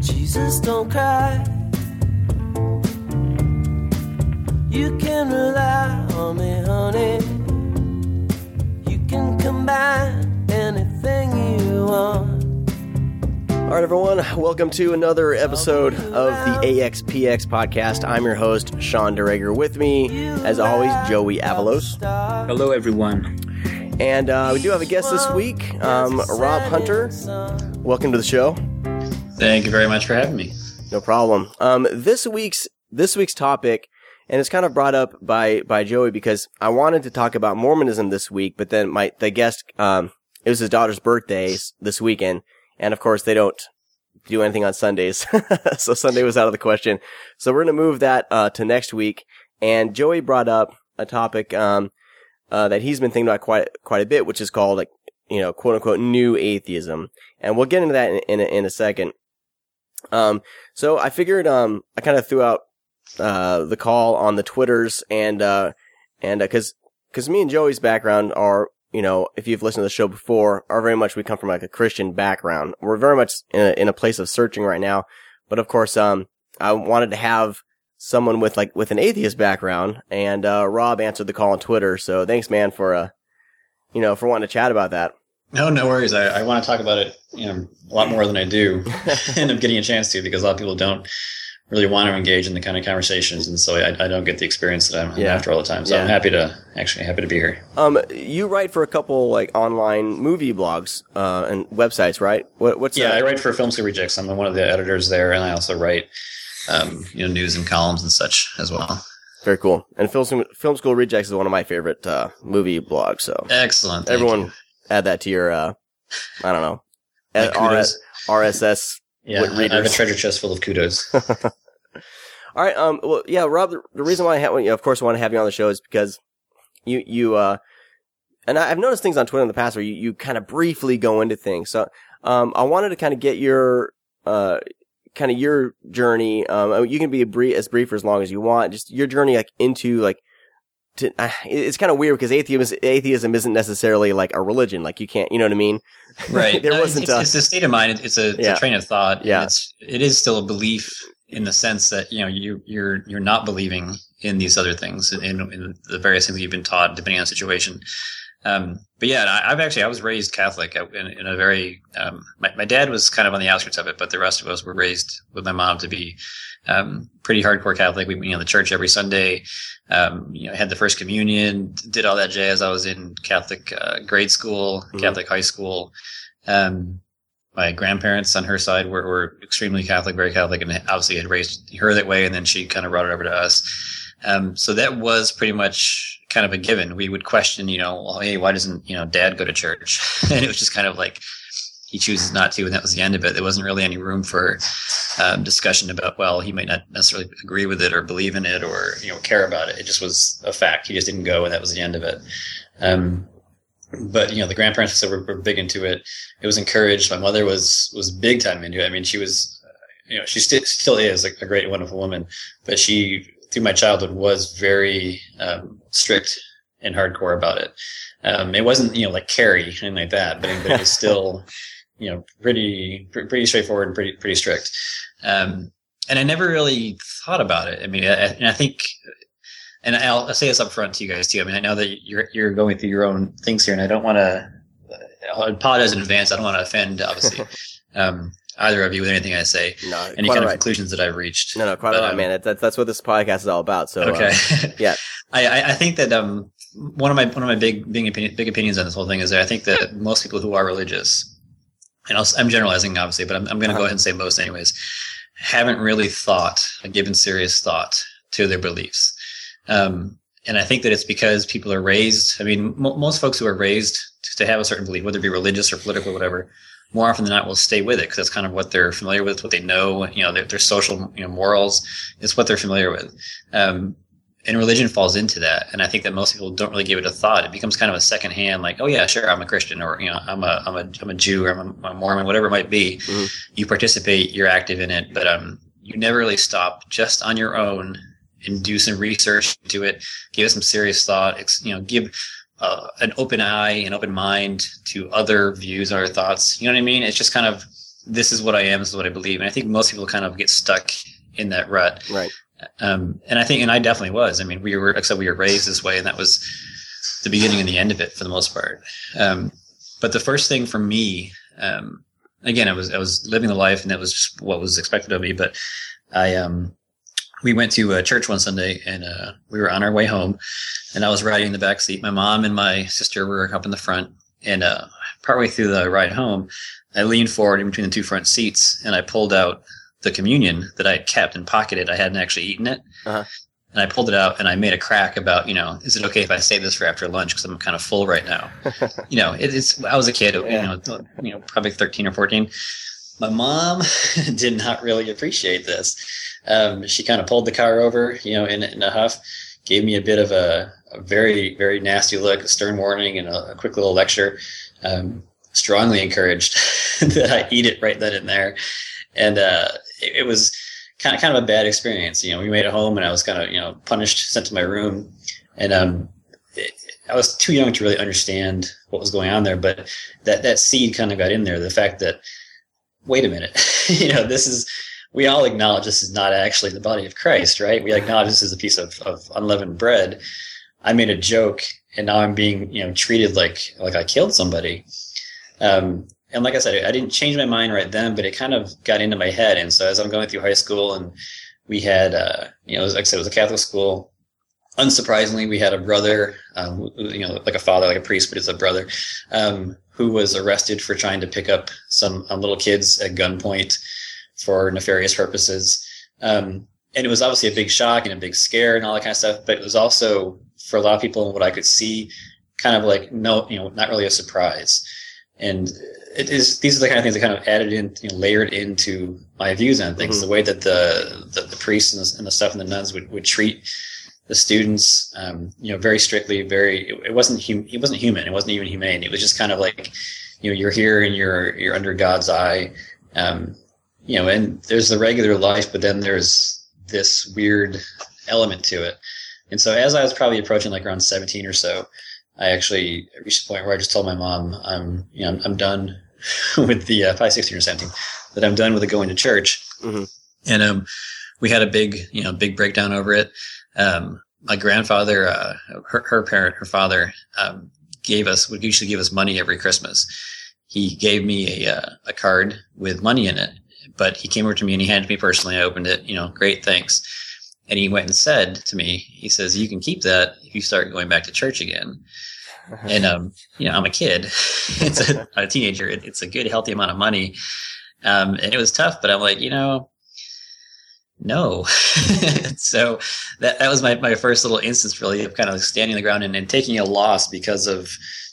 Jesus, don't cry. You can All right, everyone, welcome to another episode of the AXPX podcast. I'm your host, Sean DeRager. With me, as always, Joey Avalos. Hello, everyone. And uh, we do have a guest this week, um, Rob Hunter. Welcome to the show. Thank you very much for having me. No problem. Um, this week's this week's topic, and it's kind of brought up by by Joey because I wanted to talk about Mormonism this week, but then my the guest um it was his daughter's birthday this weekend, and of course they don't do anything on Sundays, so Sunday was out of the question. So we're gonna move that uh, to next week. And Joey brought up a topic um uh, that he's been thinking about quite quite a bit, which is called like you know quote unquote new atheism, and we'll get into that in in a, in a second. Um, so I figured, um, I kind of threw out, uh, the call on the Twitters and, uh, and, uh, cause, cause me and Joey's background are, you know, if you've listened to the show before, are very much, we come from like a Christian background. We're very much in a, in a place of searching right now. But of course, um, I wanted to have someone with like, with an atheist background and, uh, Rob answered the call on Twitter. So thanks, man, for, uh, you know, for wanting to chat about that. No, no worries. I, I want to talk about it, you know, a lot more than I do end up getting a chance to because a lot of people don't really want to engage in the kind of conversations, and so I, I don't get the experience that I'm, Yeah. after all the time. So Yeah. I'm happy to actually happy to be here. Um, you write for a couple like online movie blogs, uh, and websites, right? What, what's Yeah, that? I write for Film School Rejects. I'm one of the editors there, and I also write, um, you know, news and columns and such as well. Very cool. And Film School, Film School Rejects is one of my favorite uh, movie blogs. So Excellent. Everyone you. add that to your, uh, I don't know, My RS, kudos. RSS. Yeah, with I I have a treasure chest full of kudos. All right. Um. Well, yeah, Rob. The, reason why I yeah, of course, I want to have you on the show is because you, you, uh, and I've noticed things on Twitter in the past where you, you kind of briefly go into things. So, um, I wanted to kind of get your, uh, kind of your journey. Um, you can be a brief, as brief or as long as you want. Just your journey, like into like, to, uh, it's kind of weird because atheism, atheism isn't necessarily like a religion. Like you can't, you know what I mean? right there No, wasn't it's, a- it's a state of mind it's a, it's Yeah. a train of thought Yeah. it's it is still a belief in the sense that you know you you're you're not believing in these other things in, in the various things you've been taught depending on the situation um, but yeah I, i've actually i was raised catholic uh, in, in a very um, my, my dad was kind of on the outskirts of it but the rest of us were raised with my mom to be um, pretty hardcore catholic we you know the church every sunday um, you know, had the first communion, did all that jazz. I was in Catholic uh, grade school, Mhm. Catholic high school. Um, my grandparents on her side were, were extremely Catholic, very Catholic, and obviously had raised her that way. And then she kind of brought it over to us. Um, so that was pretty much kind of a given. We would question, you know, well, hey, why doesn't you know Dad go to church? and it was just kind of like he chooses not to, and that was the end of it. There wasn't really any room for um, discussion about, well, he might not necessarily agree with it or believe in it or you know care about it. It just was a fact. He just didn't go, and that was the end of it. Um, but you know, the grandparents said were, were big into it. It was encouraged. My mother was was big time into it. I mean, she was, uh, you know, she sti- still is a, a great, wonderful woman, but she through my childhood was very um, strict and hardcore about it. Um, it wasn't you know like Carrie anything like that, but, it was still you know pretty pre- pretty straightforward and pretty pretty strict. Um, and I never really thought about it. I mean, I, and I think, and I'll, I'll say this up front to you guys too. I mean, I know that you're you're going through your own things here, and I don't want to. I apologize in advance. I don't want to offend, obviously, um, either of you with anything I say, No, any kind all of conclusions that I've reached. No, no, quite But, right, um, man. That's, that's what this podcast is all about. So, uh, okay. yeah. I, I, I think that um, one of my one of my big big, opinion, big opinions on this whole thing is that I think that most people who are religious, and I'll, I'm generalizing obviously, but I'm, I'm going to Uh-huh. go ahead and say most anyways, haven't really thought, given serious thought to their beliefs. Um, and I think that it's because people are raised. I mean, mo most folks who are raised to, to have a certain belief, whether it be religious or political, or whatever, more often than not will stay with it because that's kind of what they're familiar with, what they know. You know, their, their social, you know, morals is what they're familiar with. Um, and religion falls into that. And I think that most people don't really give it a thought. It becomes kind of a second hand, like, oh yeah, sure, I'm a Christian, or you know, I'm a I'm a I'm a Jew, or I'm a, Mormon, whatever it might be. Mhm. You participate, you're active in it, but um, you never really stop just on your own and do some research into it, give it some serious thought. You know, give uh, an open eye, an open mind to other views or thoughts. You know what I mean? It's just kind of this is what I am, this is what I believe, and I think most people kind of get stuck in that rut. Right. Um, and I think, and I definitely was. I mean, we were, except we were raised this way, and that was the beginning and the end of it for the most part. Um, but the first thing for me, um, again, I was I was living the life, and that was just what was expected of me. But I, um, we went to a church one Sunday, and uh, we were on our way home, and I was riding in the back seat. My mom and my sister were up in the front, and uh, partway through the ride home, I leaned forward in between the two front seats, and I pulled out the communion that I had kept and pocketed. I hadn't actually eaten it. Uh-huh. And I pulled it out and I made a crack about, you know, is it okay if I save this for after lunch because I'm kind of full right now? you know, it, it's, I was a kid, Yeah. you know, you know, probably 13 or 14. My mom did not really appreciate this. Um, she kind of pulled the car over, you know, in, in a huff, gave me a bit of a, a very, very nasty look, a stern warning and a, a quick little lecture. Um, strongly encouraged that I eat it right then and there. And, uh, it, it was kind of, kind of a bad experience. You know, we made it home and I was kind of, you know, punished, sent to my room. And, um, it, I was too young to really understand what was going on there, but that, that seed kind of got in there. The fact that, wait a minute, you know, this is, we all acknowledge this is not actually the body of Christ, right? We acknowledge this is a piece of, of unleavened bread. I made a joke and now I'm being, you know, treated like, like I killed somebody. Um, and like I said, I didn't change my mind right then, but it kind of got into my head. And so as I'm going through high school and we had, uh, you know, like I said, it was a Catholic school. Unsurprisingly, we had a brother, um, you know, like a father, like a priest, but it's a brother, um, who was arrested for trying to pick up some um, little kids at gunpoint for nefarious purposes. Um, and it was obviously a big shock and a big scare and all that kind of stuff, but it was also for a lot of people what I could see kind of like no, you know, not really a surprise. And it is these are the kind of things that kind of added in, you know, layered into my views on things. Mhm. The way that the the, the priests and the, and the stuff and the nuns would, would treat the students, um, you know, very strictly. Very, it, it wasn't hum, it wasn't human. It wasn't even humane. It was just kind of like, you know, you're here and you're you're under God's eye, um, you know. And there's the regular life, but then there's this weird element to it. And so, as I was probably approaching like around 17 or so, I actually reached a point where I just told my mom, I'm, you know, I'm, I'm done with the, uh, probably 16 or 17, that I'm done with the going to church. Mhm. And, um, we had a big, you know, big breakdown over it. Um, my grandfather, uh, her, her parent, her father, um, gave us, would usually give us money every Christmas. He gave me a, uh, a card with money in it, but he came over to me and he handed me personally. I opened it, you know, great, thanks. And he went and said to me, he says, you can keep that if you start going back to church again. And, um, you know, I'm a kid. it's a, a teenager. It, it's a good, healthy amount of money. Um, and it was tough, but I'm like, you know, no. so that, that was my, my first little instance really of kind of like standing the ground and, and taking a loss because of,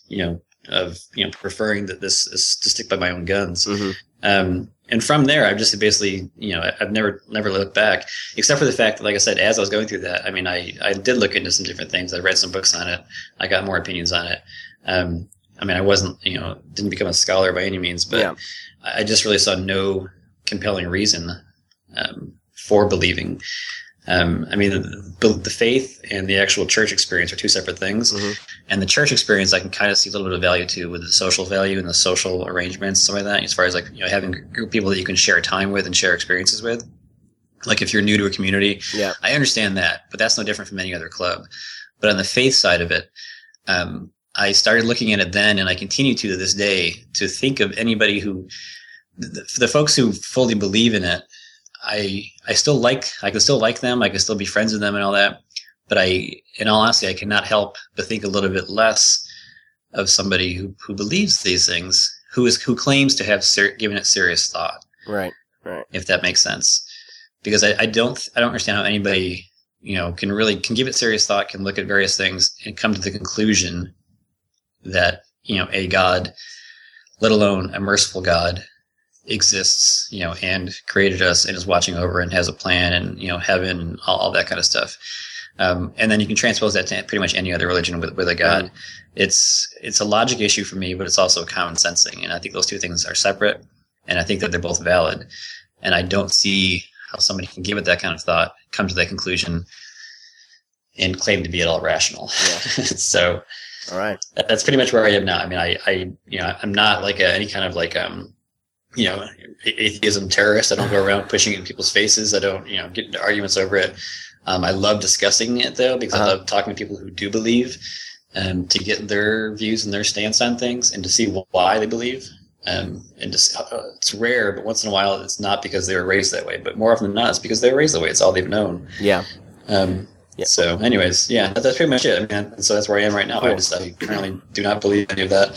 you know, of, you know, preferring that this is to stick by my own guns. Mhm. Um, and from there, I've just basically, you know, I've never, never looked back, except for the fact that, like I said, as I was going through that, I mean, I, I did look into some different things. I read some books on it. I got more opinions on it. Um, I mean, I wasn't, you know, didn't become a scholar by any means, but Yeah. I I just really saw no compelling reason, um, for believing. Um, I mean, the, the faith and the actual church experience are two separate things. Mhm. And the church experience, I can kind of see a little bit of value to with the social value and the social arrangements, something like that, as far as like, you know, having group people that you can share time with and share experiences with. Like if you're new to a community, Yeah. I understand that, but that's no different from any other club. But on the faith side of it, um, I started looking at it then, and I continue to to this day to think of anybody who, the, the folks who fully believe in it. I I still like I can still like them. I can still be friends with them and all that. But I, in all honesty, I cannot help but think a little bit less of somebody who, who believes these things, who is who claims to have ser- given it serious thought Right. Right. If that makes sense. Because I, I don't I don't understand how anybody you know can really can give it serious thought, can look at various things and come to the conclusion that you know a God, let alone a merciful God, exists, you know, and created us and is watching over and has a plan and you know heaven and all, all that kind of stuff. Um, and then you can transpose that to pretty much any other religion with, with a God. Mm-hmm. It's it's a logic issue for me, but it's also common sensing, and I think those two things are separate, and I think that they're both valid. And I don't see how somebody can give it that kind of thought, come to that conclusion, and claim to be at all rational. Yeah. so All right. that- that's pretty much where I am now. I mean, I, I you know, I'm not like a, any kind of like, um, you know, atheism terrorist. I don't go around pushing it in people's faces. I don't, you know, get into arguments over it. Um, I love discussing it though, because I Uh-huh. love talking to people who do believe, um, to get their views and their stance on things and to see why they believe. Um, and just, uh, it's rare, but once in a while, it's not because they were raised that way, but more often than not, it's because they were raised that way. It's all they've known. Yeah. Um, Yeah. So, anyways, yeah, that, that's pretty much it. I mean, and so that's where I am right now. I just I currently do not believe any of that.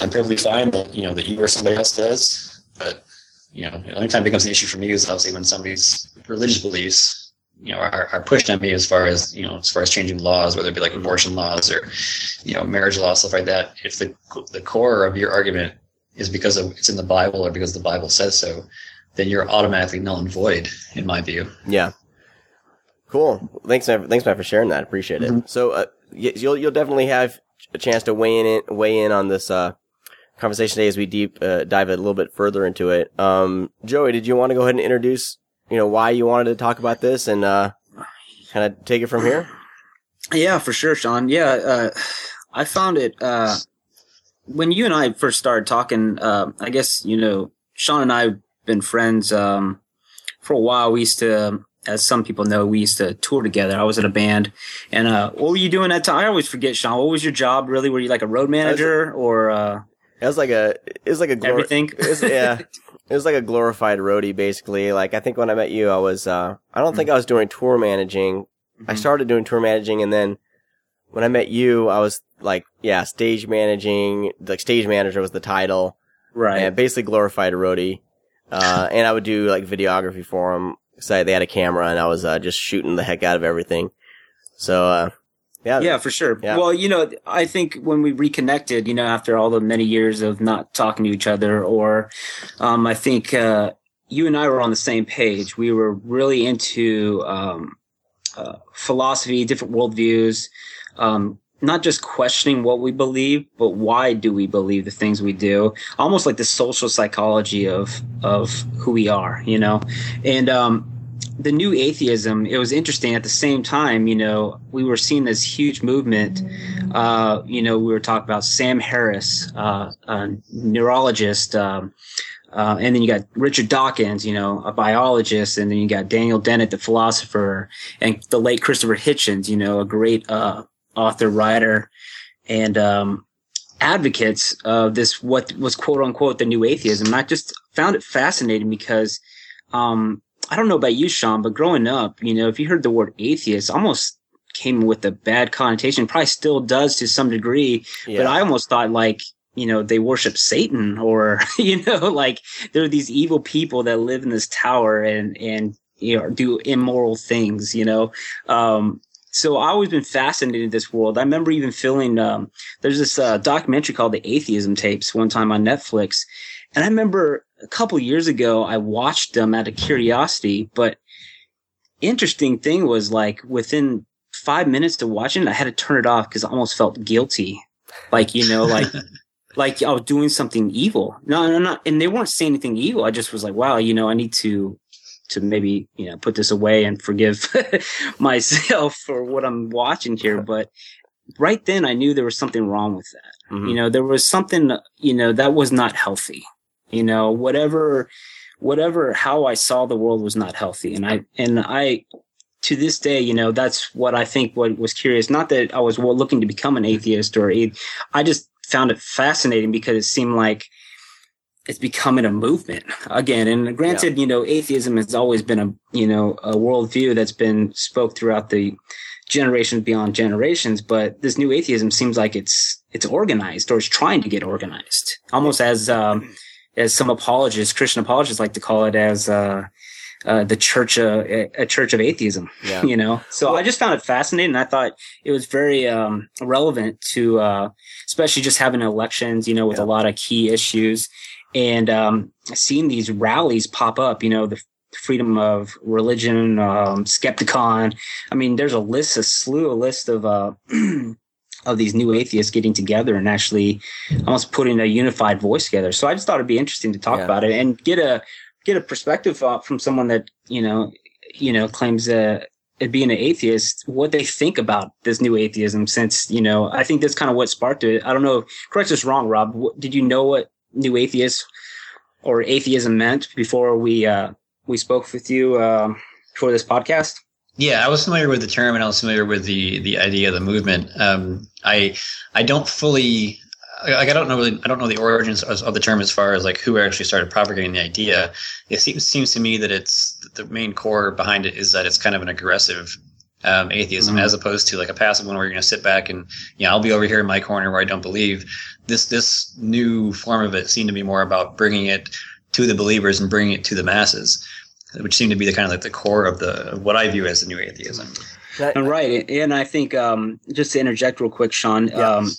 I'm perfectly fine that you know that you or somebody else does, but you know, the only time it becomes an issue for me is obviously when somebody's religious beliefs, you know, are, are pushed on me as far as you know, as far as changing laws, whether it be like abortion laws or you know, marriage laws, stuff like that. If the the core of your argument is because of it's in the Bible or because the Bible says so, then you're automatically null and void, in my view. Yeah. Cool. Thanks, Matt, thanks, Matt, for sharing that. Appreciate it. So, uh, you'll you'll definitely have a chance to weigh in it, weigh in on this uh, conversation today as we deep uh, dive a little bit further into it. Um, Joey, did you want to go ahead and introduce, you know, why you wanted to talk about this and uh, kind of take it from here? Yeah, for sure, Sean. Yeah, uh, I found it uh, when you and I first started talking. Uh, I guess you know, Sean and I have been friends um, for a while. We used to, as some people know, we used to tour together. I was in a band, and uh, what were you doing at the time? I always forget, Sean. What was your job? Really, were you like a road manager or uh, It was like a, it was like a glor- everything? It was, yeah. It was like a glorified roadie, basically. Like, I think when I met you, I was, uh, I don't think I was doing tour managing. I Mhm. started doing tour managing and then when I met you, I was like, yeah, stage managing, like stage manager was the title right. and basically glorified roadie. Uh, and I would do like videography for them. So they had a camera and I was, uh, just shooting the heck out of everything. So, uh, yeah. Yeah, for sure. Yeah. Well, you know, I think when we reconnected, you know, after all the many years of not talking to each other, or um, I think uh, you and I were on the same page. We were really into um, uh, philosophy, different worldviews, um, not just questioning what we believe, but why do we believe the things we do? Almost like the social psychology of of who we are, you know, and um, the new atheism, it was interesting at the same time, you know, we were seeing this huge movement. Uh, you know, we were talking about Sam Harris, uh, a neurologist, um, uh, and then you got Richard Dawkins, you know, a biologist, and then you got Daniel Dennett, the philosopher, and the late Christopher Hitchens, you know, a great uh, author, writer, and um, advocates of this what was quote unquote the new atheism. And I just found it fascinating because um, I don't know about you, Sean, but growing up, you know, if you heard the word atheist, almost came with a bad connotation, probably still does to some degree. yeah. But I almost thought like, you know, they worship Satan or, you know, like there are these evil people that live in this tower and, and, you know, do immoral things, you know. Um, so I always been fascinated in this world. I remember even feeling, um, there's this, uh, documentary called the atheism tapes one time on Netflix. And I remember a couple years ago, I watched them out of curiosity, but interesting thing was like within five minutes to watching it, I had to turn it off because I almost felt guilty. Like, you know, like, like I was doing something evil. No, no, no. And they weren't saying anything evil. I just was like, wow, you know, I need to, to maybe, you know, put this away and forgive myself for what I'm watching here. But right then I knew there was something wrong with that. Mhm. You know, there was something, you know, that was not healthy. You know, whatever, whatever, how I saw the world was not healthy. And I, and I, to this day, you know, that's what I think what was curious. Not that I was well, looking to become an atheist or a, I just found it fascinating because it seemed like it's becoming a movement again. And granted, you know, atheism has always been a, you know, a worldview that's been spoke throughout the generations beyond generations. But this new atheism seems like it's, it's organized or it's trying to get organized almost as, um, as some apologists, Christian apologists like to call it as, uh, uh, the church, uh, a church of atheism, Yeah. you know? So I just found it fascinating. I thought it was very, um, relevant to, uh, especially just having elections, you know, with Yeah. a lot of key issues and, um, seeing these rallies pop up, you know, the freedom of religion, um, Skepticon. I mean, there's a list, a slew, a list of uh, of these new atheists getting together and actually almost putting a unified voice together. So I just thought it'd be interesting to talk Yeah. about it and get a get a perspective uh, from someone that you know you know claims uh, being an atheist, what they think about this new atheism. Since you know, I think that's kind of what sparked it. I don't know. Correct us wrong, Rob. What, did you know what new atheist or atheism meant before we uh, we spoke with you um, for this podcast? Yeah, I was familiar with the term and I was familiar with the the idea of the movement. Um, I I don't fully like I don't know really I don't know the origins of, of the term as far as like who actually started propagating the idea. It seems seems to me that it's the main core behind it is that it's kind of an aggressive um, atheism Mhm. as opposed to like a passive one where you're going to sit back and you know I'll be over here in my corner where I don't believe. This this new form of it seemed to be more about bringing it to the believers and bringing it to the masses which seemed to be the kind of like the core of the of what I view as the new atheism. That- right, and I think um, just to interject real quick, Sean, Yeah. um,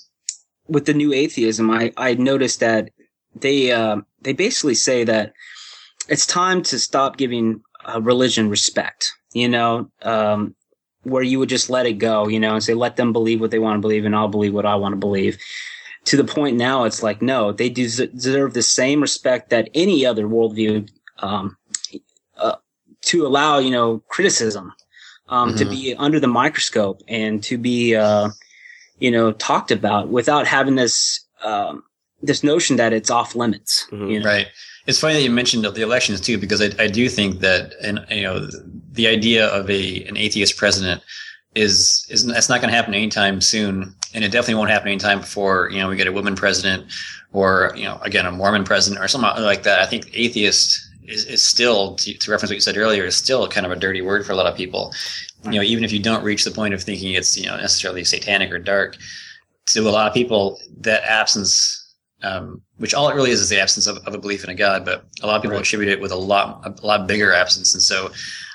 with the new atheism, I I noticed that they uh, they basically say that it's time to stop giving uh, religion respect. You know, um, where you would just let it go, you know, and say let them believe what they want to believe, and I'll believe what I want to believe. To the point now, it's like no, they des- deserve the same respect that any other worldview. Um, to allow you know criticism um, to Mhm. be under the microscope and to be, uh, you know, talked about without having this, um, this notion that it's off limits. Mhm. You know? Right. It's funny that you mentioned the elections too, because I, I do think that, and you know, the idea of a an atheist president is is that's not going to happen anytime soon, and it definitely won't happen anytime before you know we get a woman president, or you know, again a Mormon president or something like that. I think atheist is, is still to, to reference what you said earlier is still kind of a dirty word for a lot of people. You know, even if you don't reach the point of thinking it's you know necessarily satanic or dark, to a lot of people that absence um, which all it really is is the absence of, of a belief in a god. But a lot of people Right. attribute it with a lot a lot bigger absence, and so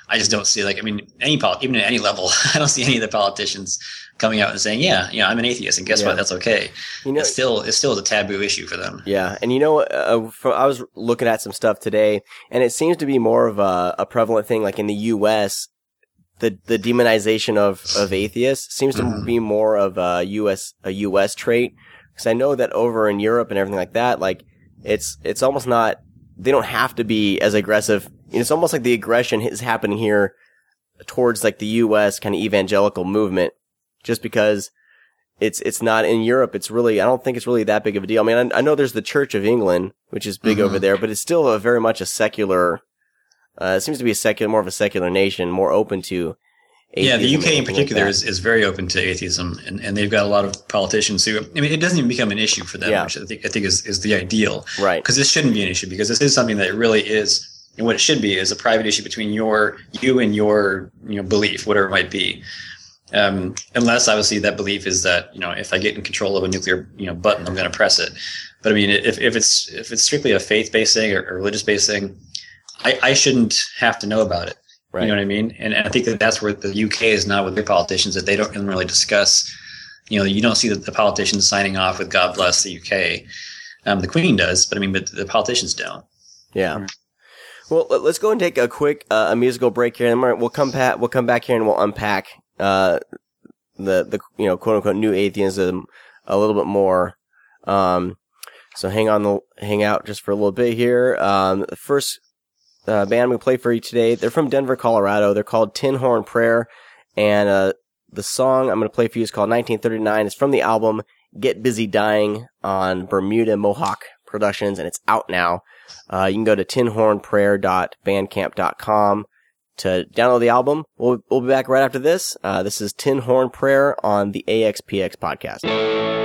I just don't see like I mean any pol- even at any level, I don't see any of the politicians coming out and saying, yeah, you know, I'm an atheist, and guess Yeah. what? That's okay. you know, it's still it's still a taboo issue for them. Yeah, and you know, uh, I was looking at some stuff today, and it seems to be more of a, a prevalent thing. Like in the U.S., the the demonization of of atheists seems to Mhm. be more of a U.S. a U.S. trait. Because I know that over in Europe and everything like that, like it's it's almost not. They don't have to be as aggressive. You know, It's almost like the aggression is happening here towards like the U.S. kind of evangelical movement, just because it's it's not in Europe. It's really I don't think it's really that big of a deal. I mean, I, I know there's the Church of England, which is big Mhm. over there, but it's still a very much a secular. Uh, it seems to be a secular, more of a secular nation, more open to. Yeah, the UK in like particular that. is, is very open to atheism, and, and they've got a lot of politicians who. I mean, it doesn't even become an issue for them, Yeah. which I think I think is, is the ideal. right. because this shouldn't be an issue because this is something that really is and what it should be is a private issue between your you and your you know belief whatever it might be um, unless obviously that belief is that you know if i get in control of a nuclear you know button i'm going to press it but i mean if, if it's if it's strictly a faith-based thing or, or religious-based thing I, I shouldn't have to know about it Right. you know what i mean and, and i think that that's where the uk is now with their politicians that they don't really discuss you know you don't see the, the politicians signing off with god bless the uk um, the queen does but i mean but the politicians don't Yeah. Well, let- let's go and take a quick uh, a musical break here, and we'll come back. We'll come back here and we'll unpack uh, the the you know quote unquote new atheism a little bit more. Um, so hang on, the hang out just for a little bit here. Um, the first uh, band we play for you today, they're from Denver, Colorado. They're called Tin Horn Prayer, and uh, the song I'm going to play for you is called 1939. It's from the album Get Busy Dying on Bermuda Mohawk Productions, and it's out now. Uh, you can go to tinhornprayer.bandcamp.com to download the album. We'll, we'll be back right after this. Uh, this is Tin Horn Prayer on the AXPX podcast.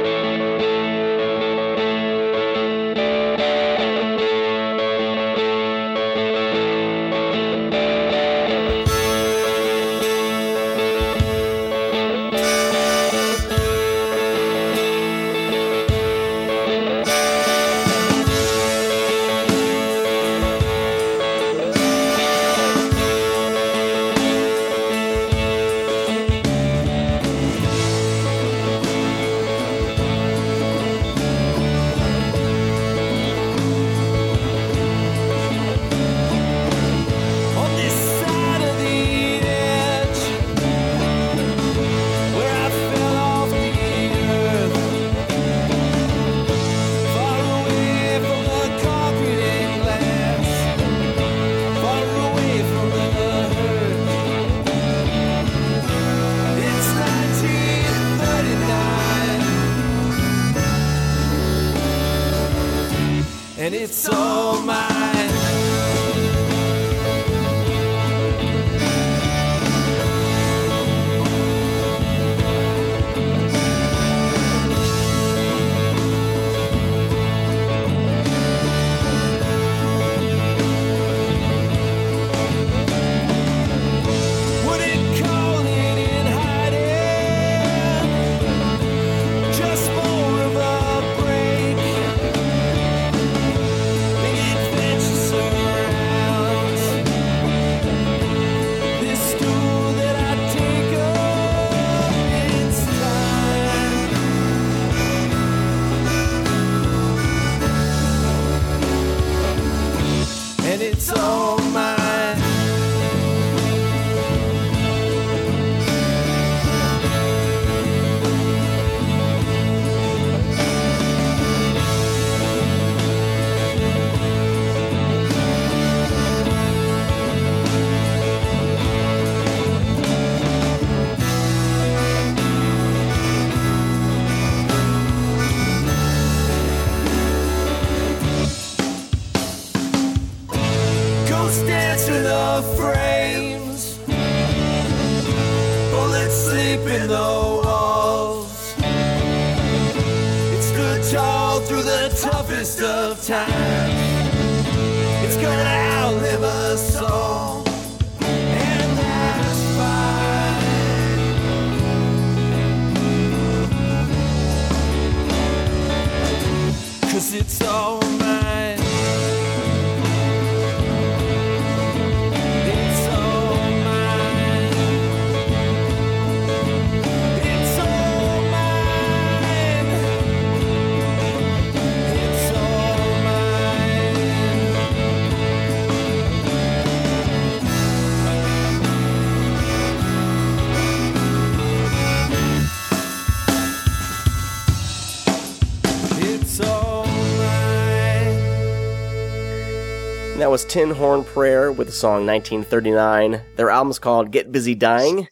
That was Tin Horn Prayer with the song 1939. Their album's called Get Busy Dying,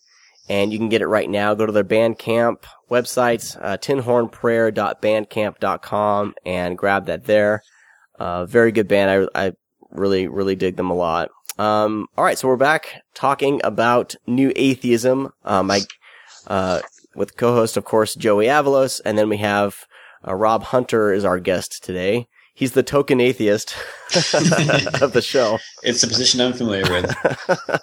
and you can get it right now. Go to their Bandcamp websites, uh, tinhornprayer.bandcamp.com, and grab that there. Uh, very good band. I, I really, really dig them a lot. Um, all right, so we're back talking about new atheism. Um, I, uh, with co-host, of course, Joey Avalos, and then we have uh, Rob Hunter is our guest today. He's the token atheist of the show. It's a position I'm familiar with.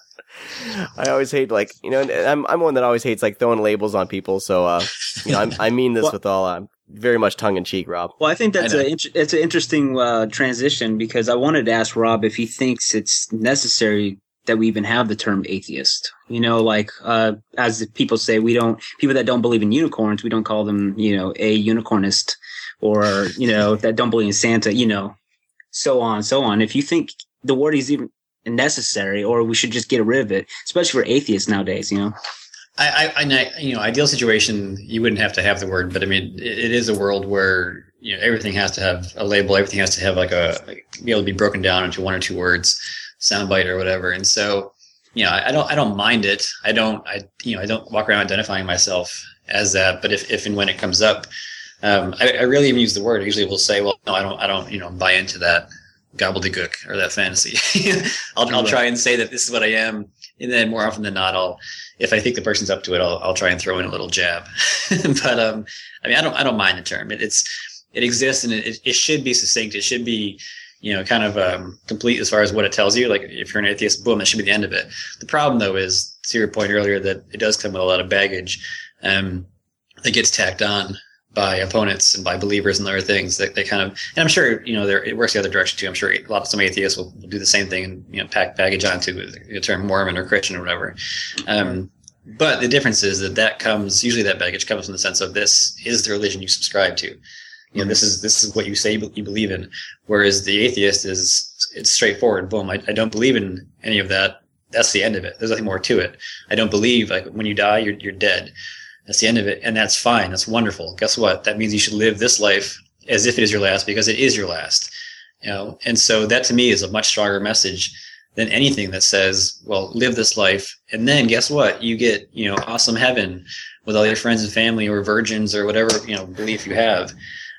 I always hate like you know, I'm I'm one that always hates like throwing labels on people. So uh, you know, I'm, I mean this Well- with all I'm very much tongue in cheek, Rob. Well, I think that's I know. a it's an interesting uh, transition because I wanted to ask Rob if he thinks it's necessary that we even have the term atheist. You know, like uh, as people say, we don't people that don't believe in unicorns, we don't call them you know a unicornist or you know that don't believe in Santa. You know, so on so on. If you think the word is even necessary, or we should just get rid of it, especially for atheists nowadays. You know. I, I, I, you know, ideal situation, you wouldn't have to have the word, but I mean, it, it is a world where you know everything has to have a label, everything has to have like a be able to be broken down into one or two words, soundbite or whatever. And so, you know, I, I don't, I don't mind it. I don't, I, you know, I don't walk around identifying myself as that. But if, if and when it comes up, um, I, I really even use the word. I usually will say, well, no, I don't, I don't, you know, buy into that gobbledygook or that fantasy. I'll, I'll try and say that this is what I am, and then more often than not, I'll if I think the person's up to it, I'll, I'll try and throw in a little jab. but um, I mean, I don't I don't mind the term. It, it's it exists and it, it should be succinct. It should be you know kind of um, complete as far as what it tells you. Like if you're an atheist, boom, that should be the end of it. The problem though is to your point earlier that it does come with a lot of baggage um, that gets tacked on by opponents and by believers and other things that they kind of and I'm sure you know it works the other direction too. I'm sure a lot of some atheists will, will do the same thing and you know pack baggage onto the term Mormon or Christian or whatever. Um, but the difference is that that comes usually that baggage comes from the sense of this is the religion you subscribe to. You know, this is this is what you say you believe in. Whereas the atheist is it's straightforward. Boom, I, I don't believe in any of that. That's the end of it. There's nothing more to it. I don't believe like when you die, you're you're dead. That's the end of it, and that's fine. That's wonderful. Guess what? That means you should live this life as if it is your last because it is your last. You know, and so that to me is a much stronger message than anything that says, well, live this life. And then guess what? You get, you know, awesome heaven with all your friends and family or virgins or whatever, you know, belief you have.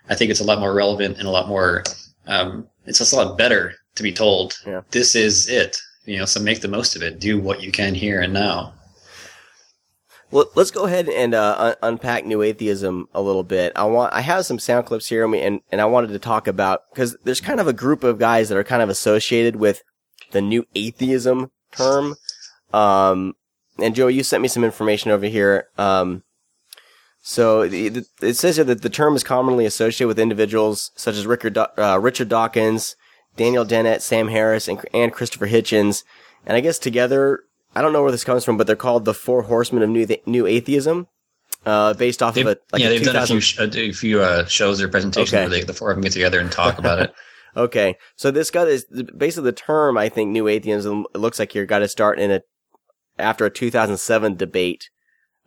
I think it's a lot more relevant and a lot more Um, it's just a lot better to be told Yeah. this is it. You know, so make the most of it. Do what you can here and now. Well, let's go ahead and uh, un- unpack new atheism a little bit. I want I have some sound clips here, and and, and I wanted to talk about because there's kind of a group of guys that are kind of associated with the new atheism term. Um, and Joe, you sent me some information over here. Um, so the, it says here that the term is commonly associated with individuals such as Richard, uh, Richard Dawkins, Daniel Dennett, Sam Harris, and, and Christopher Hitchens. And I guess together, I don't know where this comes from, but they're called the Four Horsemen of New New Atheism, uh, based off They've, of a like yeah, a they've done a few sh- a few uh, shows or presentations Okay. where they, the four of them get together and talk about it. Okay, so this got is basically the term. I think new atheism. It looks like here got to start in a after a 2007 debate.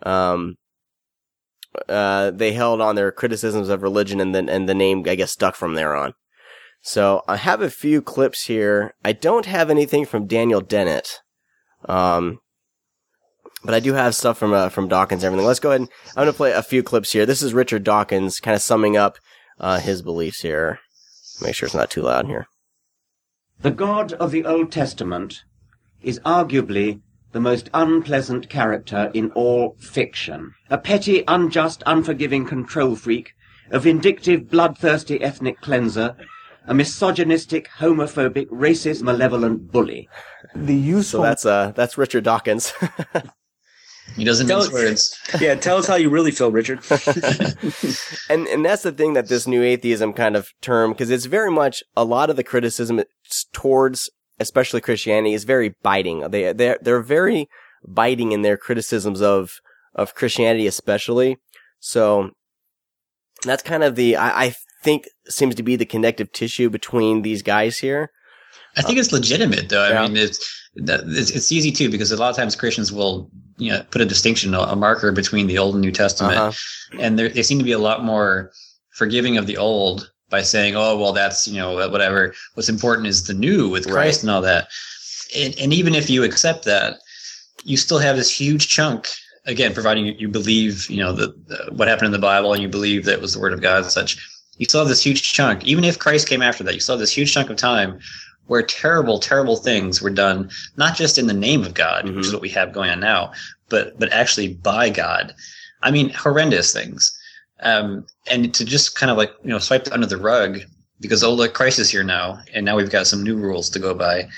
Um, uh, they held on their criticisms of religion, and then and the name I guess stuck from there on. So I have a few clips here. I don't have anything from Daniel Dennett, um, but I do have stuff from uh, from Dawkins and everything. Let's go ahead and I'm gonna play a few clips here. This is Richard Dawkins, kind of summing up uh, his beliefs here. Make sure it's not too loud here. The God of the Old Testament is arguably the most unpleasant character in all fiction. A petty, unjust, unforgiving control freak, a vindictive, bloodthirsty ethnic cleanser, a misogynistic, homophobic, racist, malevolent bully. The So useful that's uh that's Richard Dawkins. He doesn't Tell mince us- words. Yeah, tell us how you really feel, Richard. and and that's the thing that this new atheism kind of term because it's very much a lot of the criticism towards especially Christianity is very biting. They they they're very biting in their criticisms of of Christianity especially. So that's kind of the I, I think seems to be the connective tissue between these guys here. I think it's legitimate, though. I Yeah. mean, it's, it's it's easy too because a lot of times Christians will you know put a distinction, a marker between the Old and New Testament, Uh-huh. and they seem to be a lot more forgiving of the Old by saying, "Oh, well, that's you know whatever. What's important is the New with Christ Right. and all that." And, and even if you accept that, you still have this huge chunk. Again, providing you, you believe, you know, the, the what happened in the Bible, and you believe that it was the Word of God and such. You still have this huge chunk. Even if Christ came after that, you still have this huge chunk of time where terrible, terrible things were done, not just in the name of God, which is Mhm. what we have going on now, but but actually by God. I mean, horrendous things. Um, and to just kind of like you know swipe under the rug because oh look, Christ is here now, and now we've got some new rules to go by.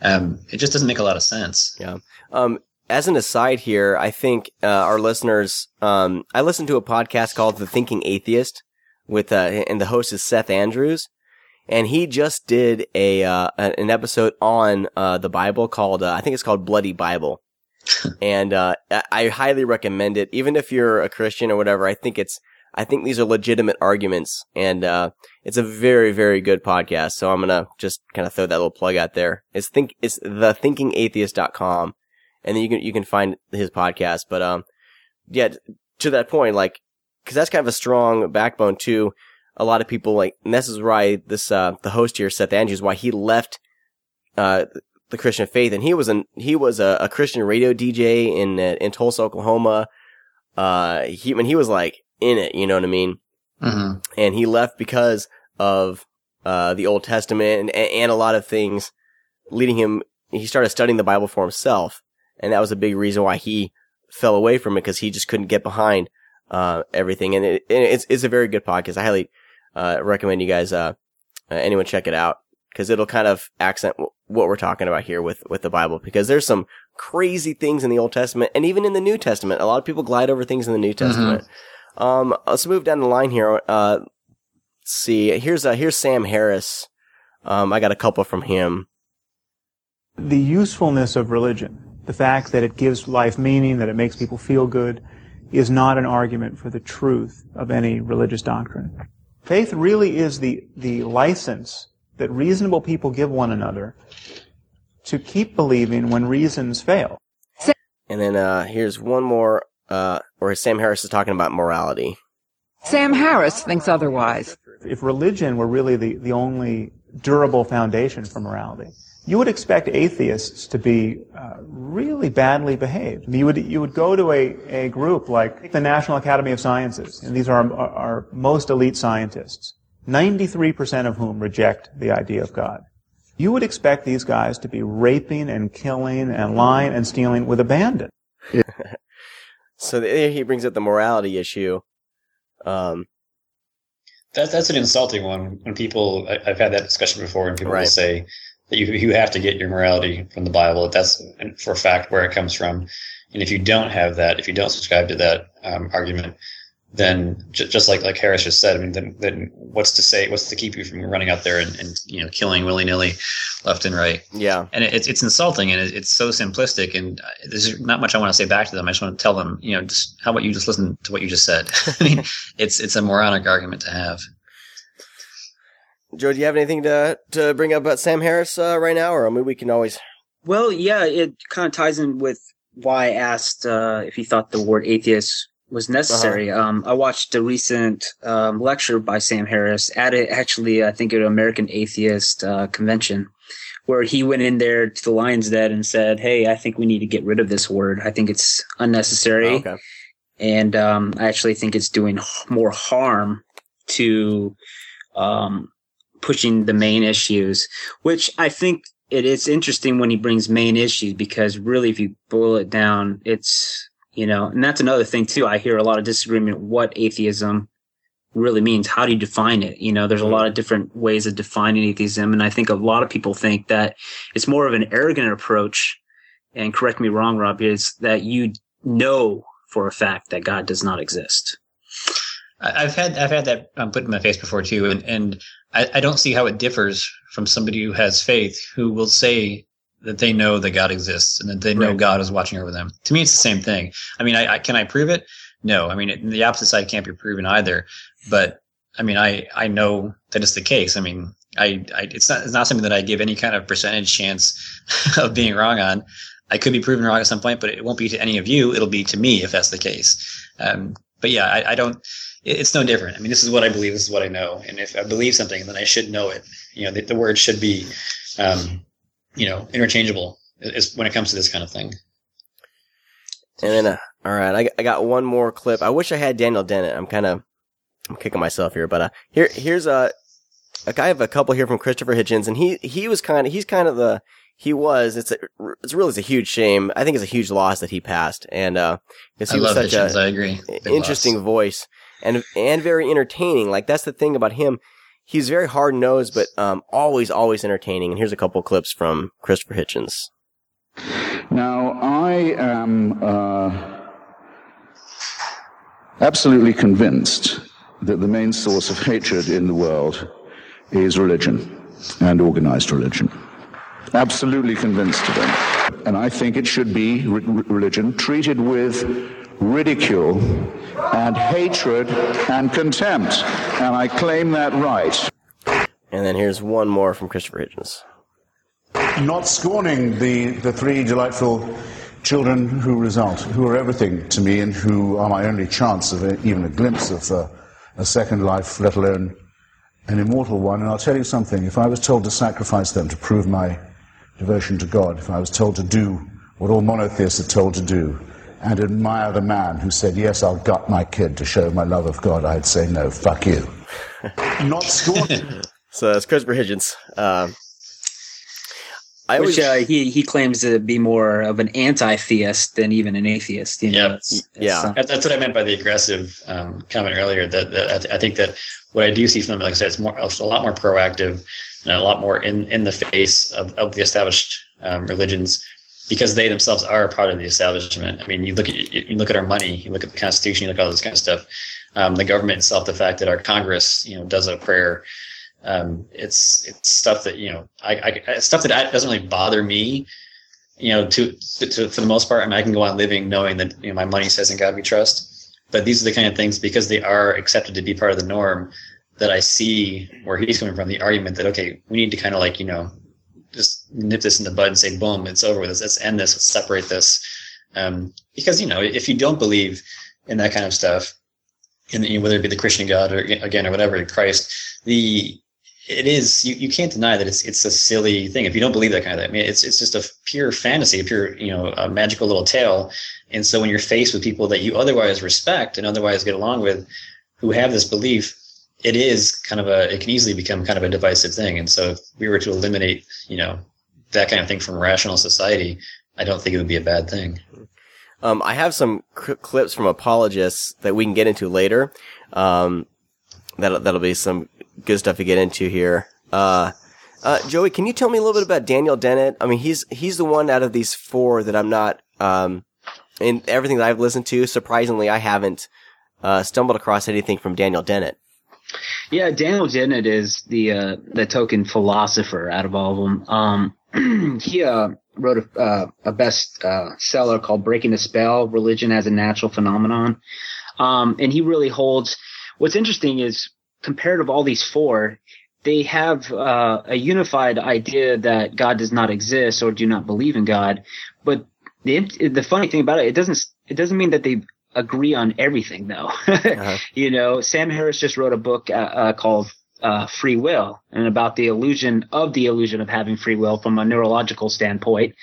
Um, it just doesn't make a lot of sense. Yeah. Um, as an aside here, I think uh, our listeners. Um, I listened to a podcast called The Thinking Atheist with, uh, and the host is Seth Andrews, and he just did a uh, an episode on uh, the Bible called uh, I think it's called Bloody Bible, and uh, I- highly recommend it. Even if you're a Christian or whatever, I think it's I think these are legitimate arguments, and uh, it's a very very good podcast. So I'm gonna just kind of throw that little plug out there. It's think it's thethinkingatheist.com and then you can you can find his podcast. But um, yeah, to that point, like, because that's kind of a strong backbone too. A lot of people like, and this is why this uh the host here, Seth Andrews, why he left uh the Christian faith, and he was an he was a, a Christian radio DJ in uh, in Tulsa, Oklahoma. Uh, he when he was like in it, you know what I mean Mm-hmm. and he left because of uh, the Old Testament and, and a lot of things leading him. He started studying the Bible for himself, and that was a big reason why he fell away from it because he just couldn't get behind uh, everything. And, it, and it's it's a very good podcast. I highly uh, recommend you guys uh, uh, anyone check it out because it'll kind of accent w- what we're talking about here with with the Bible because there's some crazy things in the Old Testament and even in the New Testament. A lot of people glide over things in the New Testament. Um, let's move down the line here. Uh, let's see. Here's uh, here's Sam Harris. Um, I got a couple from him. the usefulness of religion, the fact that it gives life meaning, that it makes people feel good, is not an argument for the truth of any religious doctrine. Faith really is the, the license that reasonable people give one another to keep believing when reasons fail. And then uh, here's one more. Uh, where Sam Harris is talking about morality. Sam Harris thinks otherwise. If religion were really the, the only durable foundation for morality, you would expect atheists to be uh, really badly behaved. You would, you would go to a, a group like the National Academy of Sciences, and these are our, our most elite scientists. 93% of whom reject the idea of God. You would expect these guys to be raping and killing and lying and stealing with abandon. So there he brings up the morality issue. Um, That, that's an insulting one. When people, I, I've had that discussion before, and people Right. will say that you you have to get your morality from the Bible. That That's for a fact where it comes from. And if you don't have that, if you don't subscribe to that um, argument, then j- just like like Harris just said, I mean, then, then what's to say? What's to keep you from running out there and, and you know killing willy nilly, left and right? yeah. and it- it's it's insulting and it- it's so simplistic and uh, there's not much I want to say back to them. I just want to tell them, you know, just how about you just listen to what you just said? I mean, it's it's a moronic argument to have. Joe, do you have anything to to bring up about Sam Harris uh, right now, or I mean, we can always. Well, yeah, it kind of ties in with why I asked uh, if he thought the word atheist was necessary. Um, I watched a recent um, lecture by Sam Harris at it, actually, I think an American Atheist uh, convention, where he went in there to the Lion's Den and said, "Hey, I think we need to get rid of this word. I think it's unnecessary." okay. and um, I actually think it's doing more harm to um, pushing the main issues. Which I think it is interesting when he brings main issues because really, if you boil it down, it's you know, and that's another thing too. I hear a lot of disagreement what atheism really means. How do you define it? You know, there's a lot of different ways of defining atheism, and I think a lot of people think that it's more of an arrogant approach. And correct me wrong, Rob, is that you know for a fact that God does not exist. I've had I've had that um, put in my face before too, and and I, I don't see how it differs from somebody who has faith who will say that they know that God exists and that they know Right. God is watching over them. To me, it's the same thing. I mean, I, I can I prove it? No. I mean, it, the opposite side can't be proven either. But I mean, I I know that it's the case. I mean, I, I it's not it's not something that I give any kind of percentage chance of being wrong on. I could be proven wrong at some point, but it won't be to any of you. It'll be to me if that's the case. Um, but yeah, I, I don't. It- It's no different. I mean, this is what I believe. This is what I know. And if I believe something, then I should know it. You know, the, the word should be, um, you know, interchangeable is when it comes to this kind of thing. And then, uh, all right, I, I got one more clip. I wish I had Daniel Dennett. I'm kind of, I'm kicking myself here, but uh, here, here's a, a guy. I have a couple here from Christopher Hitchens, and he, he was kind of, he's kind of the, he was. It's a, it's really it's a huge shame. I think it's a huge loss that he passed, and uh, because I he was love such Hitchens. a I agree. Big interesting loss. voice and and very entertaining. Like that's the thing about him. He's very hard nosed, but um, always always entertaining. And here's a couple clips from Christopher Hitchens. Now, I am uh, absolutely convinced that the main source of hatred in the world is religion and organized religion. Absolutely convinced of it. And I think it should be re- re- religion treated with ridicule and hatred and contempt. And I claim that right. And then here's one more from Christopher Hitchens. not scorning the, the three delightful children who result, who are everything to me and who are my only chance of a, even a glimpse of uh, a second life, let alone an immortal one. And I'll tell you something, if I was told to sacrifice them to prove my devotion to God, if I was told to do what all monotheists are told to do, and admire the man who said, yes, I'll gut my kid to show my love of God, I'd say, no, fuck you. not scorning. So that's Christopher Hitchens. Um, I Which always, uh, he he claims to be more of an anti-theist than even an atheist. You know, Yeah. It's- it's, Yeah. uh, That's what I meant by the aggressive um, comment earlier. That, that I, th- I think that what I do see from them, like I said, it's more, it's a lot more proactive and a lot more in, in the face of, of the established um, religions because they themselves are a part of the establishment. I mean, you look at you look at our money, you look at the Constitution, you look at all this kind of stuff. Um, the government itself, the fact that our Congress, you know, does a prayer. Um, it's it's stuff that you know, I, I stuff that doesn't really bother me you know, to, to for the most part, I mean, I can go on living knowing that you know my money says in God we trust. But these are the kind of things because they are accepted to be part of the norm that I see where he's coming from. The argument that okay, we need to kind of like you know just nip this in the bud and say boom, it's over with. Let's, let's end this. Let's separate this. Um, because you know, if you don't believe in that kind of stuff, in whether it be the Christian God or again or whatever Christ, the it is you, you can't deny that it's it's a silly thing if you don't believe that kind of thing. I mean, it's it's just a pure fantasy, a pure you know a magical little tale. And so when you're faced with people that you otherwise respect and otherwise get along with, who have this belief, it is kind of a it can easily become kind of a divisive thing. And so if we were to eliminate, you know, that kind of thing from rational society, I don't think it would be a bad thing. Um, I have some cl- clips from apologists that we can get into later. Um, that'll, that'll be some good stuff to get into here. Uh, uh, Joey, can you tell me a little bit about Daniel Dennett? I mean, he's, he's the one out of these four that I'm not, um, in everything that I've listened to, surprisingly, I haven't, uh, stumbled across anything from Daniel Dennett. Yeah, Daniel Dennett is the uh, the token philosopher out of all of them. Um, he uh, wrote a, uh, a best uh, seller called "Breaking the Spell: Religion as a Natural Phenomenon," um, and he really holds. What's interesting is compared to all these four, they have uh, a unified idea that God does not exist or do not believe in God. But the the funny thing about it, it doesn't it doesn't mean that they agree on everything though. You know, Sam Harris just wrote a book uh, uh, called uh, Free Will and about the illusion of the illusion of having free will from a neurological standpoint.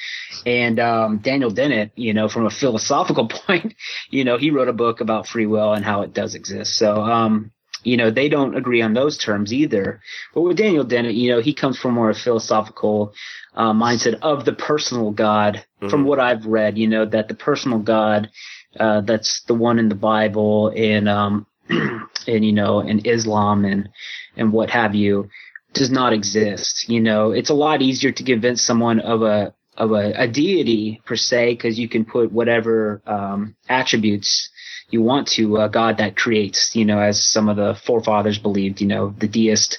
And um, Daniel Dennett, you know, from a philosophical point, you know, he wrote a book about free will and how it does exist. So, um, you know, they don't agree on those terms either. But with Daniel Dennett, you know, he comes from more of a philosophical uh, mindset of the personal God. From what I've read, you know, that the personal God uh, that's the one in the Bible and um and you know in Islam and and what have you does not exist. You know, it's a lot easier to convince someone of a of a, a deity per se because you can put whatever um, attributes you want to a God that creates. You know, as some of the forefathers believed. You know, the deist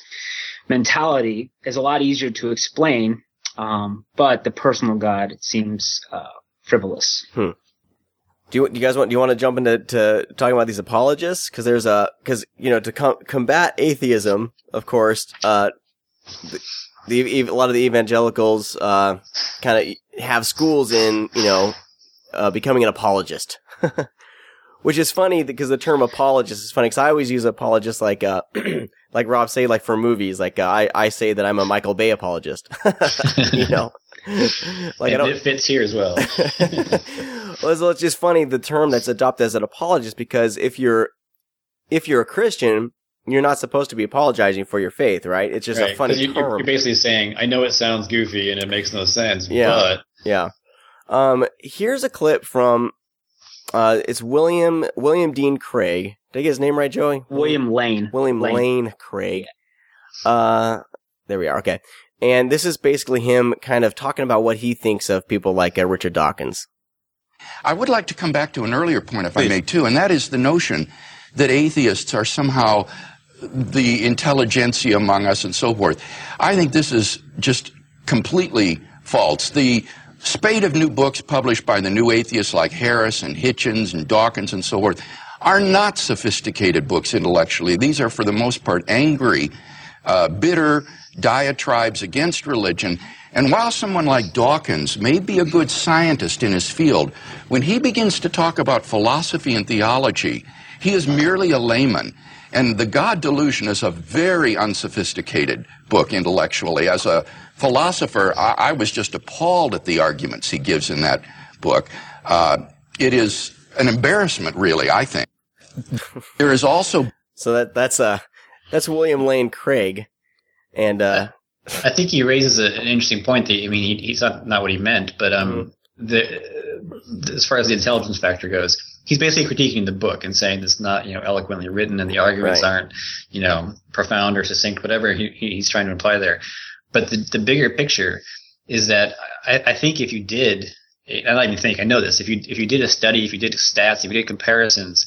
mentality is a lot easier to explain. Um, but the personal God seems uh, frivolous. Do you, do you guys want, do you want to jump into, to talking about these apologists? Cause there's a, cause, you know, to com- combat atheism, of course, uh, the, the, a lot of the evangelicals, uh, kind of have schools in, you know, uh, becoming an apologist. Which is funny because the term apologist is funny because I always use apologist like, uh, like Rob say, like for movies, like, uh, I, I say that I'm a Michael Bay apologist. you know? like I and don't, it fits here as well. well, it's, it's just funny the term that's adopted as an apologist because if you're if you're a Christian, you're not supposed to be apologizing for your faith, right? It's just a Right, funny 'cause you, you're, term. you're basically saying, I know it sounds goofy and it makes no sense, Yeah. but yeah. Um, here's a clip from uh, it's William William Dean Craig. Did I get his name right, Joey? William Lane. William Lane, Craig. Uh, there we are. Okay. And this is basically him kind of talking about what he thinks of people like uh, Richard Dawkins. I would like to come back to an earlier point, if I may, too, and that is the notion that atheists are somehow the intelligentsia among us and so forth. I think this is just completely false. The spate of new books published by the new atheists like Harris and Hitchens and Dawkins and so forth are not sophisticated books intellectually. These are, for the most part, angry, uh, bitter diatribes against religion. And while someone like Dawkins may be a good scientist in his field, when he begins to talk about philosophy and theology, he is merely a layman. And The God Delusion is a very unsophisticated book intellectually. As a philosopher, I, I was just appalled at the arguments he gives in that book. Uh, it is an embarrassment, really, I think. There is also So that that's uh that's William Lane Craig, and uh I think he raises a, an interesting point. That I mean, he, he's not not what he meant, but um, Mm-hmm. the as far as the intelligence factor goes, he's basically critiquing the book and saying it's not you know eloquently written and the arguments Right. aren't you know profound or succinct, whatever he, he- he's trying to imply there. But the the bigger picture is that I, I think if you did, I don't even think I know this. If you if you did a study, if you did stats, if you did comparisons,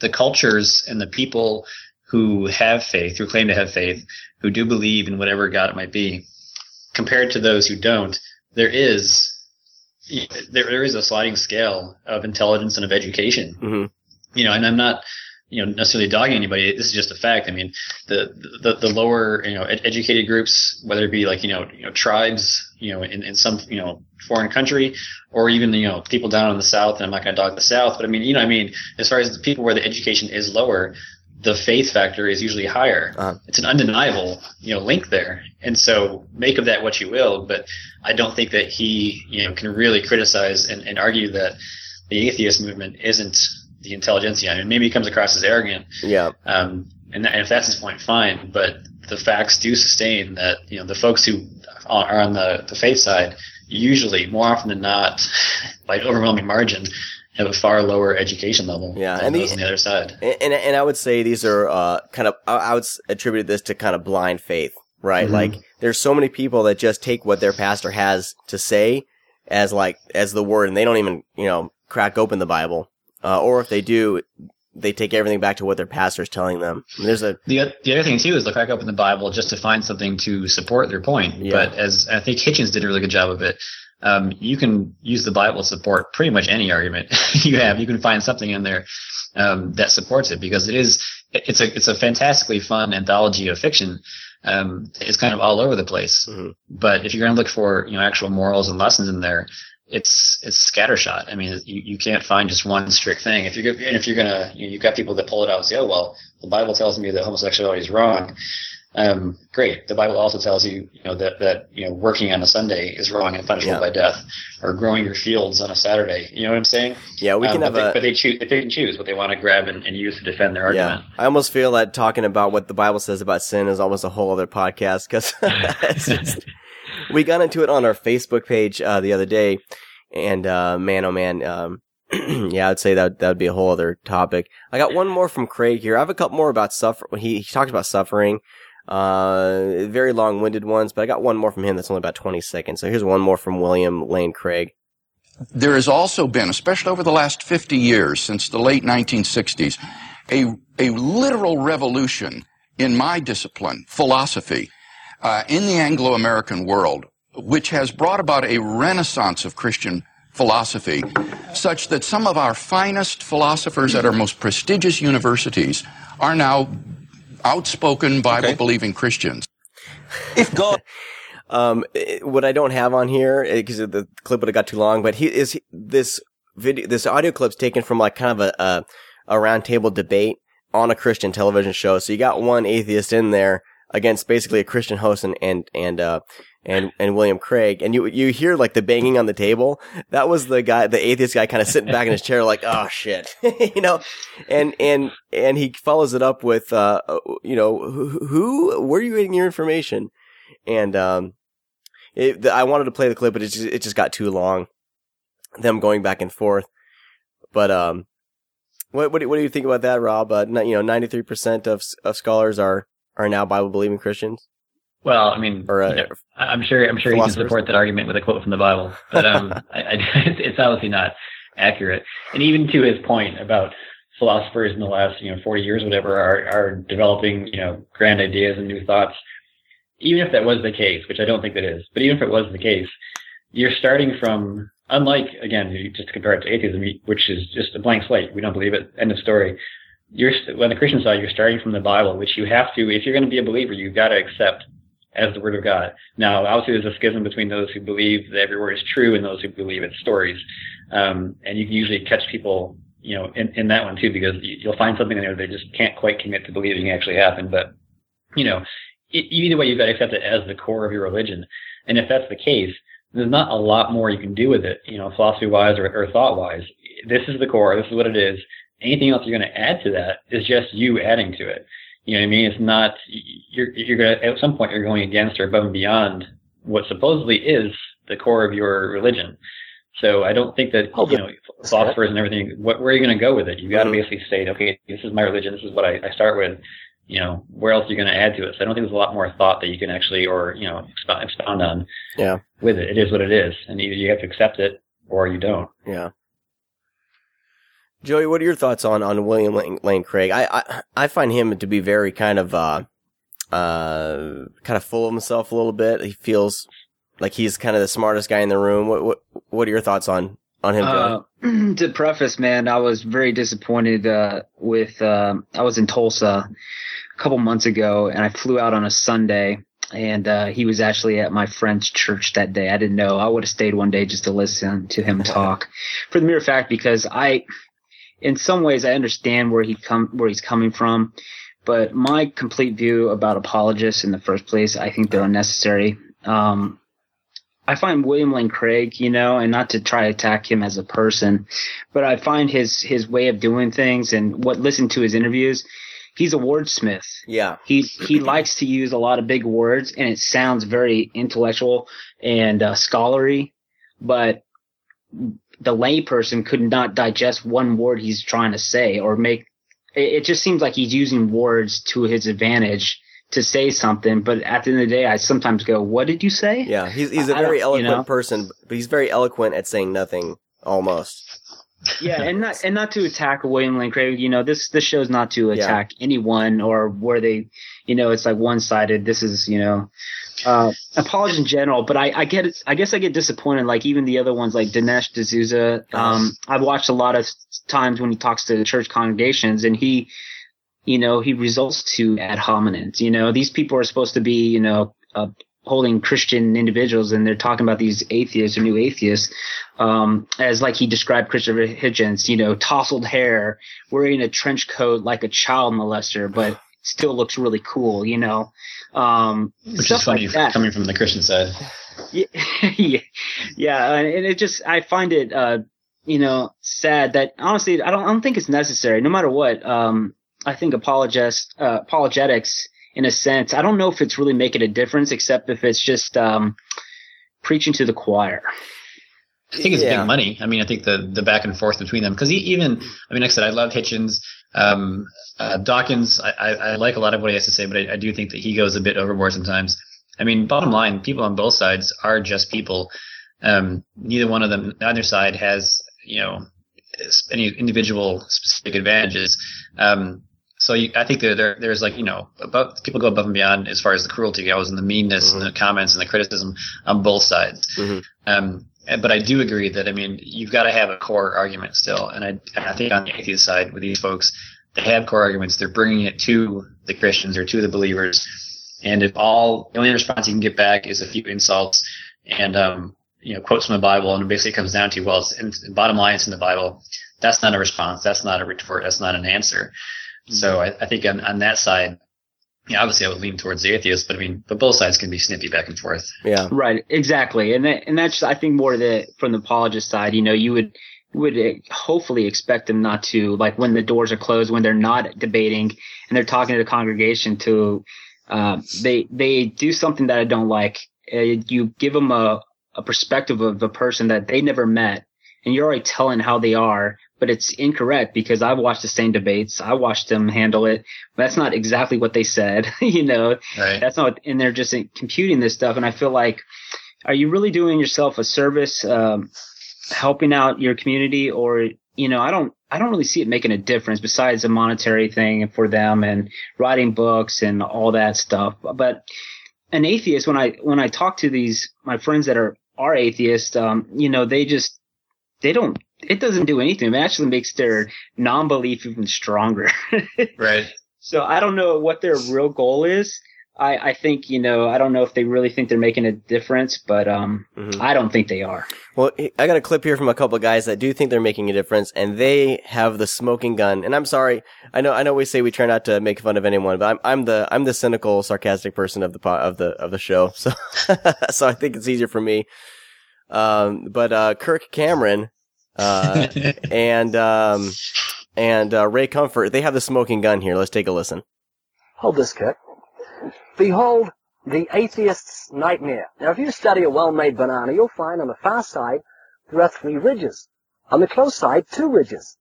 the cultures and the people who have faith, who claim to have faith, who do believe in whatever God it might be, compared to those who don't, there is there, there is a sliding scale of intelligence and of education. mhm. You know, and I'm not you know necessarily dogging anybody. This is just a fact. I mean, the the, the lower you know ed- educated groups, whether it be like you know you know tribes, you know in, in some you know foreign country, or even you know people down in the south. And I'm not going to dog the south, but I mean you know I mean as far as the people where the education is lower, the faith factor is usually higher. Uh-huh. It's an undeniable, you know, link there. And so make of that what you will, but I don't think that he, you know, can really criticize and, and argue that the atheist movement isn't the intelligentsia. I mean, maybe he comes across as arrogant, yeah, um, and, that, and if that's his point, fine. But the facts do sustain that you know the folks who are on the the faith side usually, more often than not, by overwhelming margin, have a far lower education level. Yeah, than and those the- on the other side. And, and I would say these are uh kind of I, I would attribute this to kind of blind faith, right? Mhm. Like there's so many people that just take what their pastor has to say as like as the word, and they don't even you know crack open the Bible, uh, or if they do, they take everything back to what their pastor is telling them. And there's a The, the other thing too is they'll crack open the Bible just to find something to support their point. Yeah. But as I think Hitchens did a really good job of it, um, you can use the Bible to support pretty much any argument you have. You can find something in there um, that supports it because it is it's a it's a fantastically fun anthology of fiction. Um, it's kind of all over the place. Mhm. But if you're going to look for you know actual morals and lessons in there, it's it's scattershot. I mean, you, you can't find just one strict thing. If you're and if you're gonna, you know, you've got people that pull it out and say, oh well, the Bible tells me that homosexuality is wrong. Um, great. The Bible also tells you, you know, that that you know working on a Sunday is wrong and punishable Yeah. by death, or growing your fields on a Saturday. You know what I'm saying? yeah, we Um, can but have they, a but they choose. They can choose what they want to grab and, and use to defend their argument. Yeah, I almost feel that talking about what the Bible says about sin is almost a whole other podcast because we got into it on our Facebook page uh, the other day, and uh, man, oh man, um, yeah, I'd say that that would be a whole other topic. I got one more from Craig here. I have a couple more about suffer. He he talked about suffering, uh, very long-winded ones, but I got one more from him that's only about twenty seconds. So here's one more from William Lane Craig. There has also been, especially over the last 50 years, since the late 1960s, a, a literal revolution in my discipline, philosophy, uh, in the Anglo-American world, which has brought about a renaissance of Christian philosophy, such that some of our finest philosophers at our most prestigious universities are now outspoken Bible-believing Christians. If God Um, eh, what I don't have on here because the clip would have got too long, but he is this video, this audio clip's taken from like kind of a a, a roundtable debate on a Christian television show. So you got one atheist in there against basically a Christian host and and and uh and and William Craig, and you you hear like the banging on the table. That was the guy, the atheist guy, kind of sitting back in his chair, like, oh shit, you know, and and and he follows it up with, uh, you know, who, who where are you getting your information? And um, it, I wanted to play the clip, but it just, it just got too long. Them going back and forth. But um, what what do, what do you think about that, Rob? Uh, you know, ninety three percent of of scholars are are now Bible believing Christians. Well, I mean, Or, uh, you know, I'm sure I'm sure you can support that argument with a quote from the Bible, but um, I, I, it's obviously not accurate. And even to his point about philosophers in the last you know 40 years, or whatever, are are developing you know grand ideas and new thoughts. Even if that was the case, which I don't think that is, but even if it was the case, you're starting from unlike again, you just to compare it to atheism, which is just a blank slate. We don't believe it. End of story. You're on the Christian side, you're starting from the Bible, which you have to, if you're going to be a believer, you've got to accept as the word of God. Now, obviously, there's a schism between those who believe that every word is true and those who believe it's stories. Um, and you can usually catch people, you know, in, in that one too, because you- you'll find something in there they just can't quite commit to believing actually happened. But, you know, either way, you've got to accept it as the core of your religion. And if that's the case, there's not a lot more you can do with it, you know, philosophy wise or, or thought wise. This is the core. This is what it is. Anything else you're going to add to that is just you adding to it. You know what I mean? It's not, you're, you're going to, at some point, you're going against or above and beyond what supposedly is the core of your religion. So I don't think that, you know, philosophers and everything, what, where are you going to go with it? You got to Mhm. basically state, okay, this is my religion. This is what I, I start with. You know, where else are you going to add to it? So I don't think there's a lot more thought that you can actually, or, you know, expound, expound on Yeah, with it. It is what it is. And either you have to accept it or you don't. yeah. Joey, what are your thoughts on on William Lane, Lane Craig? I, I I find him to be very kind of uh uh kind of full of himself a little bit. He feels like he's kind of the smartest guy in the room. What what what are your thoughts on on him? Uh, to preface, man, I was very disappointed uh, with. um I was in Tulsa a couple months ago, and I flew out on a Sunday, and uh, he was actually at my friend's church that day. I didn't know. I would have stayed one day just to listen to him talk, for the mere fact because I, in some ways, I understand where he come where he's coming from, but my complete view about apologists in the first place, I think they're unnecessary. Um, I find William Lane Craig, you know, and not to try to attack him as a person, but I find his his way of doing things and what listen to his interviews, he's a wordsmith. Yeah. He he likes to use a lot of big words, and it sounds very intellectual and uh, scholarly, but the layperson could not digest one word he's trying to say or make. It, it just seems like he's using words to his advantage to say something, but at the end of the day, I sometimes go, "What did you say?" Yeah, he's he's a very don't- you eloquent know? person, but he's very eloquent at saying nothing almost. yeah, and not and not to attack William Lane Craig. You know, this this show's not to Yeah. attack anyone or where they, you know, it's like one sided. This is you know, uh, apologies in general. But I I get it. I guess I get disappointed. Like even the other ones, like Dinesh D'Souza. Um, I've watched a lot of times when he talks to church congregations, and he, you know, he results to ad hominem. You know, these people are supposed to be, you know, uh, holding Christian individuals, and they're talking about these atheists or new atheists, um, as like he described Christopher Hitchens, you know, tousled hair, wearing a trench coat like a child molester, but still looks really cool, you know, um, Which stuff is funny like that. coming from the Christian side. Yeah, yeah, yeah, and it just I find it uh you know sad that honestly I don't I don't think it's necessary no matter what. Um, I think apologist uh, apologetics in a sense I don't know if it's really making a difference except if it's just um preaching to the choir. I think it's Yeah. big money. I mean, I think the the back and forth between them because even I mean, like I said, I love Hitchens. Um, uh, Dawkins, I, I, I like a lot of what he has to say, but I, I do think that he goes a bit overboard sometimes. I mean, bottom line, people on both sides are just people. Um, neither one of them, neither side has you know any individual specific advantages. Um, so you, I think there, there there's like you know above, people go above and beyond as far as the cruelty goes and the meanness and the comments and the criticism on both sides. Mhm. Um, but I do agree that I mean you've got to have a core argument still, and I and I think on the atheist side with these folks, they have core arguments. They're bringing it to the Christians or to the believers, and if all the only response you can get back is a few insults and um, you know quotes from the Bible, and it basically comes down to well, it's in, bottom line, it's in the Bible. That's not a response. That's not a retort. That's not an answer. So I, I think on, on that side, yeah, obviously I would lean towards the atheist, but I mean, but both sides can be snippy back and forth. Yeah. Right, exactly, and that, and that's I think more the from the apologist side. You know, you would would uh, hopefully expect them not to like when the doors are closed, when they're not debating and they're talking to the congregation to uh, they they do something that I don't like. Uh, you give them a a perspective of a person that they never met, and you're already telling how they are, but it's incorrect because I've watched the same debates. I watched them handle it. That's not exactly what they said, you know. Right. That's not, and they're just computing this stuff. And I feel like, are you really doing yourself a service, um, helping out your community, or you know, I don't, I don't really see it making a difference besides a monetary thing for them and writing books and all that stuff. But an atheist, when I when I talk to these my friends that are are atheists, um, you know, they just they don't. It doesn't do anything. It actually makes their non-belief even stronger. Right. So I don't know what their real goal is. I, I think, you know, I don't know if they really think they're making a difference, but um, Mhm. I don't think they are. Well, I got a clip here from a couple of guys that do think they're making a difference, and they have the smoking gun. And I'm sorry, I know, I know we say we try not to make fun of anyone, but I'm, I'm the, I'm the cynical, sarcastic person of the, po- of the, of the show. So, so I think it's easier for me. Um, but, uh, Kirk Cameron, uh, and, um, and, uh, Ray Comfort, they have the smoking gun here. Let's take a listen. Hold this, Kirk. Behold the atheist's nightmare. Now, if you study a well-made banana, you'll find on the far side there are three ridges. On the close side, two ridges.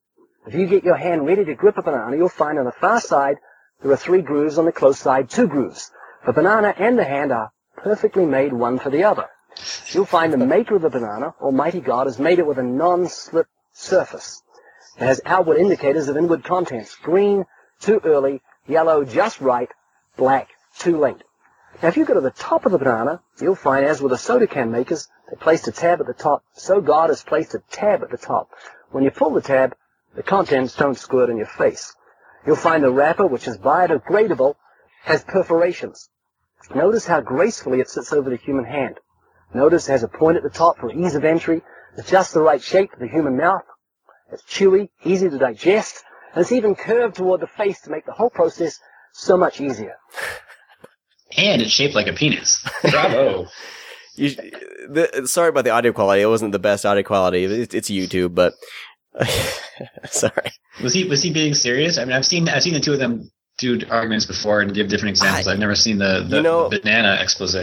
If you get your hand ready to grip a banana, you'll find on the far side there are three grooves, on the close side, two grooves. The banana and the hand are perfectly made one for the other. You'll find the maker of the banana, Almighty God, has made it with a non-slip surface. It has outward indicators of inward contents. Green, too early. Yellow, just right. Black, too late. Now, if you go to the top of the banana, you'll find, as with the soda can makers, they placed a tab at the top. So God has placed a tab at the top. When you pull the tab, the contents don't squirt in your face. You'll find the wrapper, which is biodegradable, has perforations. Notice how gracefully it sits over the human hand. Notice it has a point at the top for ease of entry. It's just the right shape for the human mouth. It's chewy, easy to digest, and it's even curved toward the face to make the whole process so much easier. and it's shaped like a penis. Bravo. You, the, sorry about the audio quality. It wasn't the best audio quality. It's, it's YouTube, but sorry. Was he was he being serious? I mean, I've seen I've seen the two of them do arguments before and give different examples. I, have never seen the, the, You know- the banana expose.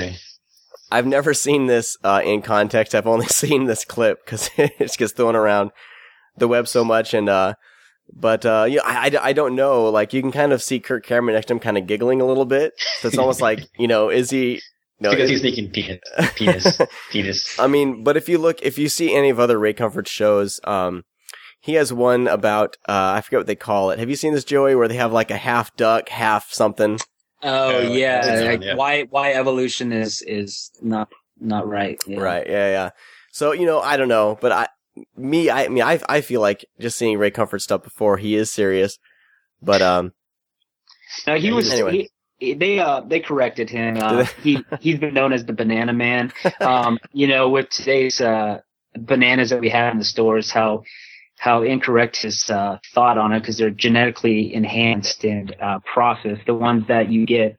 I've never seen this uh, in context. I've only seen this clip because it just gets thrown around the web so much. And uh, but uh, you know, I, I, I don't know. Like you can kind of see Kirk Cameron next to him, kind of giggling a little bit. So it's almost like you know, is he? No, because he's thinking penis, penis, penis. I mean, but if you look, if you see any of other Ray Comfort shows, um, he has one about uh, I forget what they call it. Have you seen this, Joey? Where they have like a half duck, half something. Oh Yeah, yeah, like, one, yeah. why why evolution is is not not right. Yeah. Right. Yeah. Yeah. So you know, I don't know, but I, me, I, I mean, I, I feel like just seeing Ray Comfort stuff before he is serious, but um, No, he was. Anyway. He, he- they uh they corrected him. Uh, he he's been known as the banana man. Um, you know, with today's uh bananas that we have in the stores, how how incorrect his uh, thought on it because they're genetically enhanced and uh, processed. The ones that you get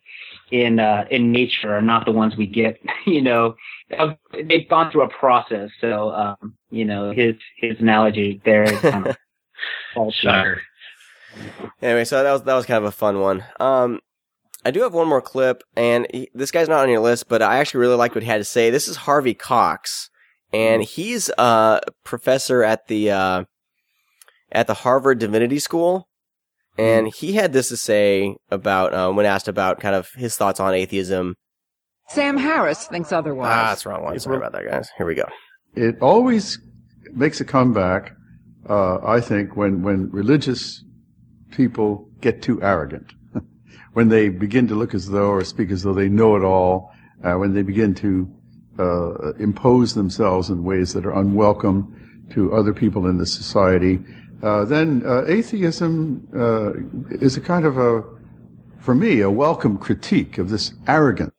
in uh, in nature are not the ones we get. You know, Uh, they've gone through a process. So um, you know, his his analogy there is kind of false. Shocker. anyway, so that was that was kind of a fun one. Um, I do have one more clip, and he, this guy's not on your list, but I actually really liked what he had to say. This is Harvey Cox, and he's a professor at the uh, at the Harvard Divinity School, and he had this to say about uh, when asked about kind of his thoughts on atheism. Sam Harris thinks otherwise. Ah, that's the wrong one. Sorry about that, guys. Here we go. it always makes a comeback, uh, I think, when, when religious people get too arrogant. when they begin to look as though or speak as though they know it all, uh, when they begin to uh, impose themselves in ways that are unwelcome to other people in the society, uh, then uh, atheism uh, is a kind of a, for me, a welcome critique of this arrogance.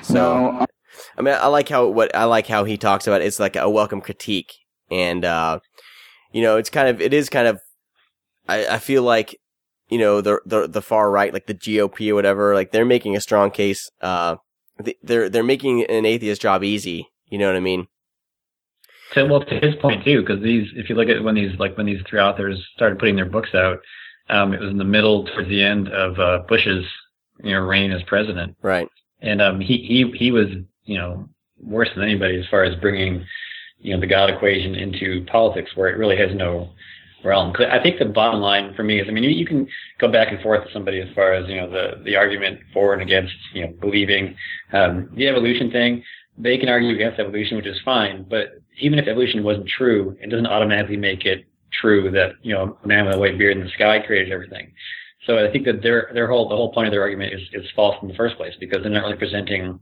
So, I mean, I like how what I like how he talks about it. it's like a welcome critique, and uh, you know, it's kind of it is kind of. I, I feel like you know the the the far right, like the GOP or whatever, like they're making a strong case. Uh, they're they're making an atheist job easy. You know what I mean? To, well, to his point too, because these, if you look at when these, like when these three authors started putting their books out, um, it was in the middle towards the end of uh, Bush's, you know, reign as president, Right. and um, he he he was, you know, worse than anybody as far as bringing, you know, the God equation into politics, where it really has no realm. 'Cause I think the bottom line for me is, I mean, you, you can go back and forth with somebody as far as you know the the argument for and against, you know, believing um, the evolution thing. They can argue against evolution, which is fine, but even if evolution wasn't true, it doesn't automatically make it true that you know a man with a white beard in the sky created everything. So I think that their their whole the whole point of their argument is is false in the first place because they're not really presenting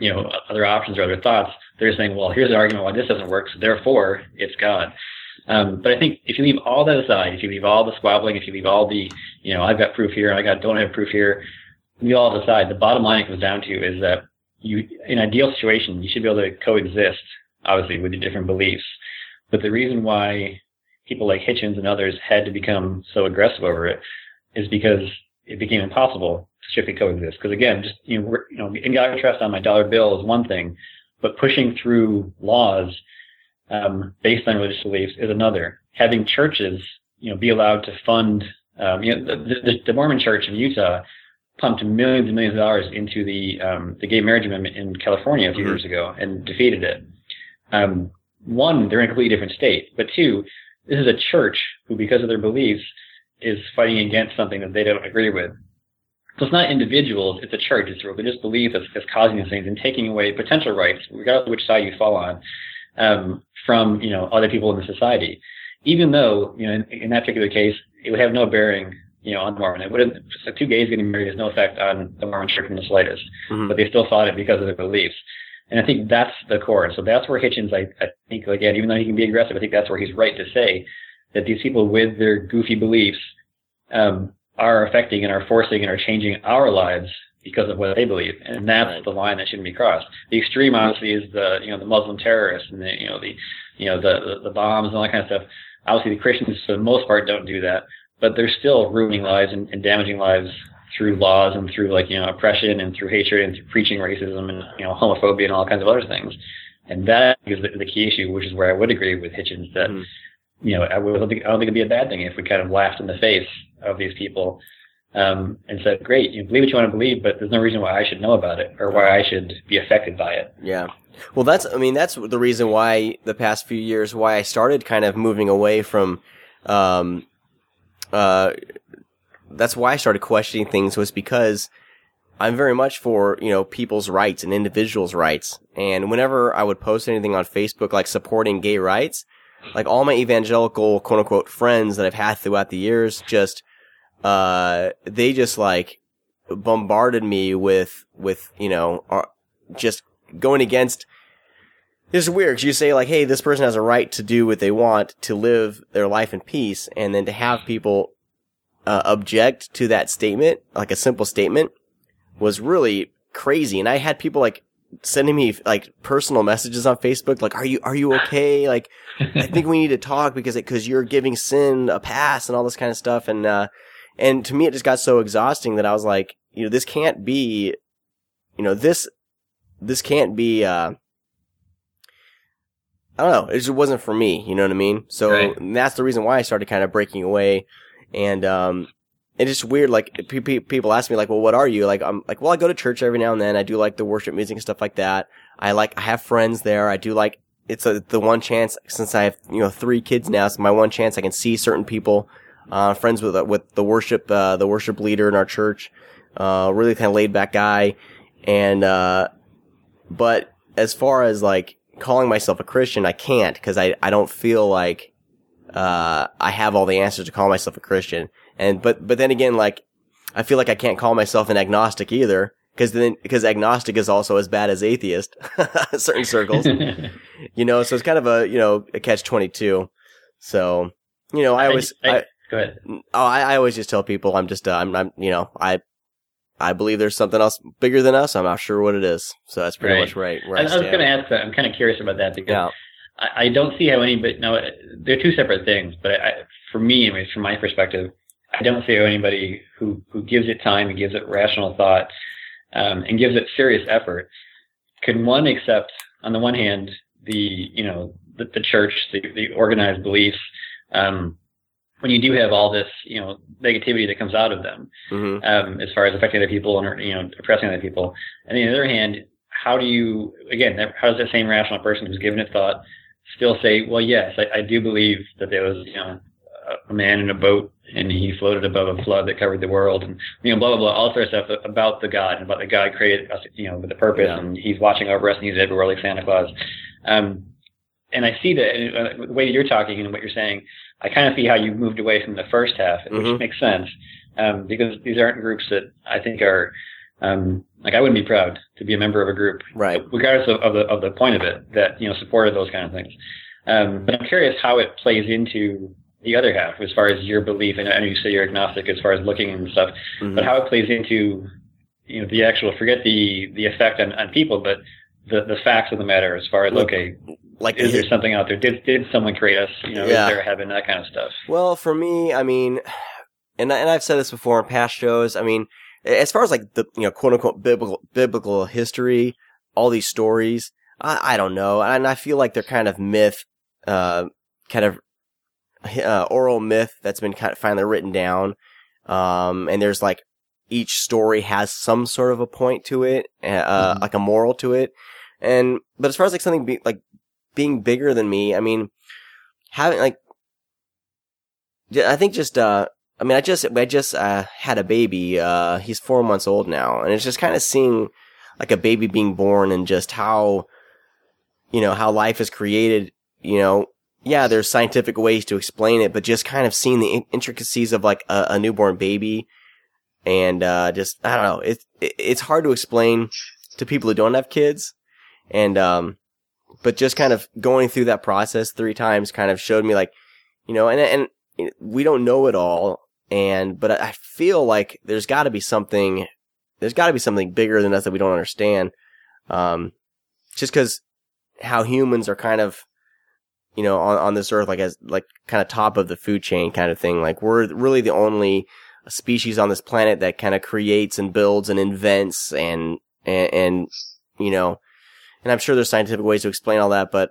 you know other options or other thoughts. They're saying, well, here's an argument why this doesn't work, so therefore it's God. Um, but I think if you leave all that aside, if you leave all the squabbling, if you leave all the you know I've got proof here, I got don't have proof here, leave all aside. The bottom line it comes down to is that you in ideal situation you should be able to coexist obviously with your different beliefs. But the reason why people like Hitchens and others had to become so aggressive over it is because it became impossible to strictly coexist. Because again, just you know, you know, in trust on my dollar bill is one thing, but pushing through laws um, based on religious beliefs is another. Having churches, you know, be allowed to fund, um, you know, the, the, the Mormon Church in Utah pumped millions and millions of dollars into the um, the gay marriage amendment in California a few years ago and defeated it. Um, one, they're in a completely different state, but two, this is a church who, because of their beliefs, is fighting against something that they don't agree with. So it's not individuals, it's a church, it's a religious belief that's, that's causing these things and taking away potential rights, regardless of which side you fall on, um, from, you know, other people in the society. Even though, you know, in, in that particular case, it would have no bearing, you know, on Mormon. It wouldn't, so two gays getting married has no effect on the Mormon church in the slightest, but they still fought it because of their beliefs. And I think that's the core. So that's where Hitchens, I, I think, again, even though he can be aggressive, I think that's where he's right to say that these people with their goofy beliefs um, are affecting and are forcing and are changing our lives because of what they believe, and that's the line that shouldn't be crossed. The extreme, obviously, is the you know the Muslim terrorists and the you know the you know the the, the bombs and all that kind of stuff. Obviously, the Christians, for the most part, don't do that, but they're still ruining lives and, and damaging lives through laws and through like you know oppression and through hatred and through preaching racism and you know homophobia and all kinds of other things. And that is the, the key issue, which is where I would agree with Hitchens that you know I, would, don't think I don't think it'd be a bad thing if we kind of laughed in the face of these people um, and said, "Great, you believe what you want to believe, but there's no reason why I should know about it or why I should be affected by it." Yeah. Well, that's, I mean, that's the reason why the past few years, why I started kind of moving away from, um, uh, that's why I started questioning things was because I'm very much for, you know, people's rights and individuals' rights. And whenever I would post anything on Facebook, like supporting gay rights, like all my evangelical quote unquote friends that I've had throughout the years just, uh, they just like bombarded me with, with, you know, just going against it's weird because you say like, "Hey, this person has a right to do what they want to live their life in peace," and then to have people uh, object to that statement, like a simple statement, was really crazy. And I had people like sending me like personal messages on Facebook, like, "Are you are you okay? Like, I think we need to talk because because you're giving sin a pass and all this kind of stuff." And uh, and to me, it just got so exhausting that I was like, you know, this can't be, you know, this this can't be. uh I don't know. It just wasn't for me. You know what I mean? So Right. that's the reason why I started kind of breaking away. And, um, it's just weird. Like pe- pe- people ask me like, well, what are you? Like, I'm like, well, I go to church every now and then. I do like the worship music and stuff like that. I like, I have friends there. I do like, it's a, the one chance since I have, you know, three kids now. It's my one chance I can see certain people, uh, friends with, with the worship, uh, the worship leader in our church. Uh, really kind of laid back guy. And, uh, but as far as like calling myself a Christian, I can't because I, I don't feel like, uh, I have all the answers to call myself a Christian. And, but, but then again, like, I feel like I can't call myself an agnostic either. Cause then, cause agnostic is also as bad as atheist, certain circles, you know, so it's kind of a, you know, a catch 22. So, you know, I always, I- I, Go ahead. Oh, I, I always just tell people I'm just, uh, I'm, I'm, you know, I, I believe there's something else bigger than us. I'm not sure what it is. So that's pretty Right. much right where I, I, I was going to ask that. I'm kind of curious about that because Yeah. I, I don't see how anybody. No, they're two separate things. But I, for me, I mean, from my perspective, I don't see how anybody who who gives it time and gives it rational thought um, and gives it serious effort can one accept on the one hand the you know the, the church, the, the organized beliefs. Um, when you do have all this, you know, negativity that comes out of them, Mhm. um, as far as affecting other people and you know oppressing other people. And on the other hand, how do you again? that- How does that same rational person who's given it thought still say, "Well, yes, I, I do believe that there was you know a, man in a boat and he floated above a flood that covered the world and you know blah blah blah all sorts of stuff about the God and about the God created us you know with a purpose Yeah. and he's watching over us and he's everywhere like Santa Claus." Um, and I see that and, uh, the way that you're talking and what you're saying, I kind of see how you moved away from the first half, which Mhm. makes sense um, because these aren't groups that I think are um, like I wouldn't be proud to be a member of a group, Right. regardless of, of the of the point of it that you know supported those kind of things. Um, but I'm curious how it plays into the other half as far as your belief. And I know you say you're agnostic as far as looking and stuff, Mhm. but how it plays into you know the actual forget the the effect on, on people, but the the facts of the matter as far as Look, okay, like is there something out there? Did did someone create us? You know, Yeah. is there a heaven? That kind of stuff. Well, for me, I mean, and and I've said this before in past shows. I mean, as far as like the you know quote unquote biblical biblical history, all these stories, I, I don't know, and I feel like they're kind of myth, uh, kind of uh, oral myth that's been kind of finally written down. Um, and there's like each story has some sort of a point to it, uh, like a moral to it. And but as far as like something be, like being bigger than me, I mean, having like I think just, uh, I mean, I just, I just, uh, had a baby, uh, he's four months old now, and it's just kind of seeing, like, a baby being born and just how, you know, how life is created, you know, yeah, there's scientific ways to explain it, but just kind of seeing the intricacies of, like, a, a newborn baby, and, uh, just, I don't know, it's, it, it's hard to explain to people who don't have kids, and, um, but just kind of going through that process three times kind of showed me, like, you know, and, and, we don't know it all and but i feel like there's got to be something there's got to be something bigger than us that we don't understand um just because how humans are kind of you know on, on this earth like as like kind of top of the food chain kind of thing. Like we're really the only species on this planet that kind of creates and builds and invents and and, and you know and i'm sure there's scientific ways to explain all that but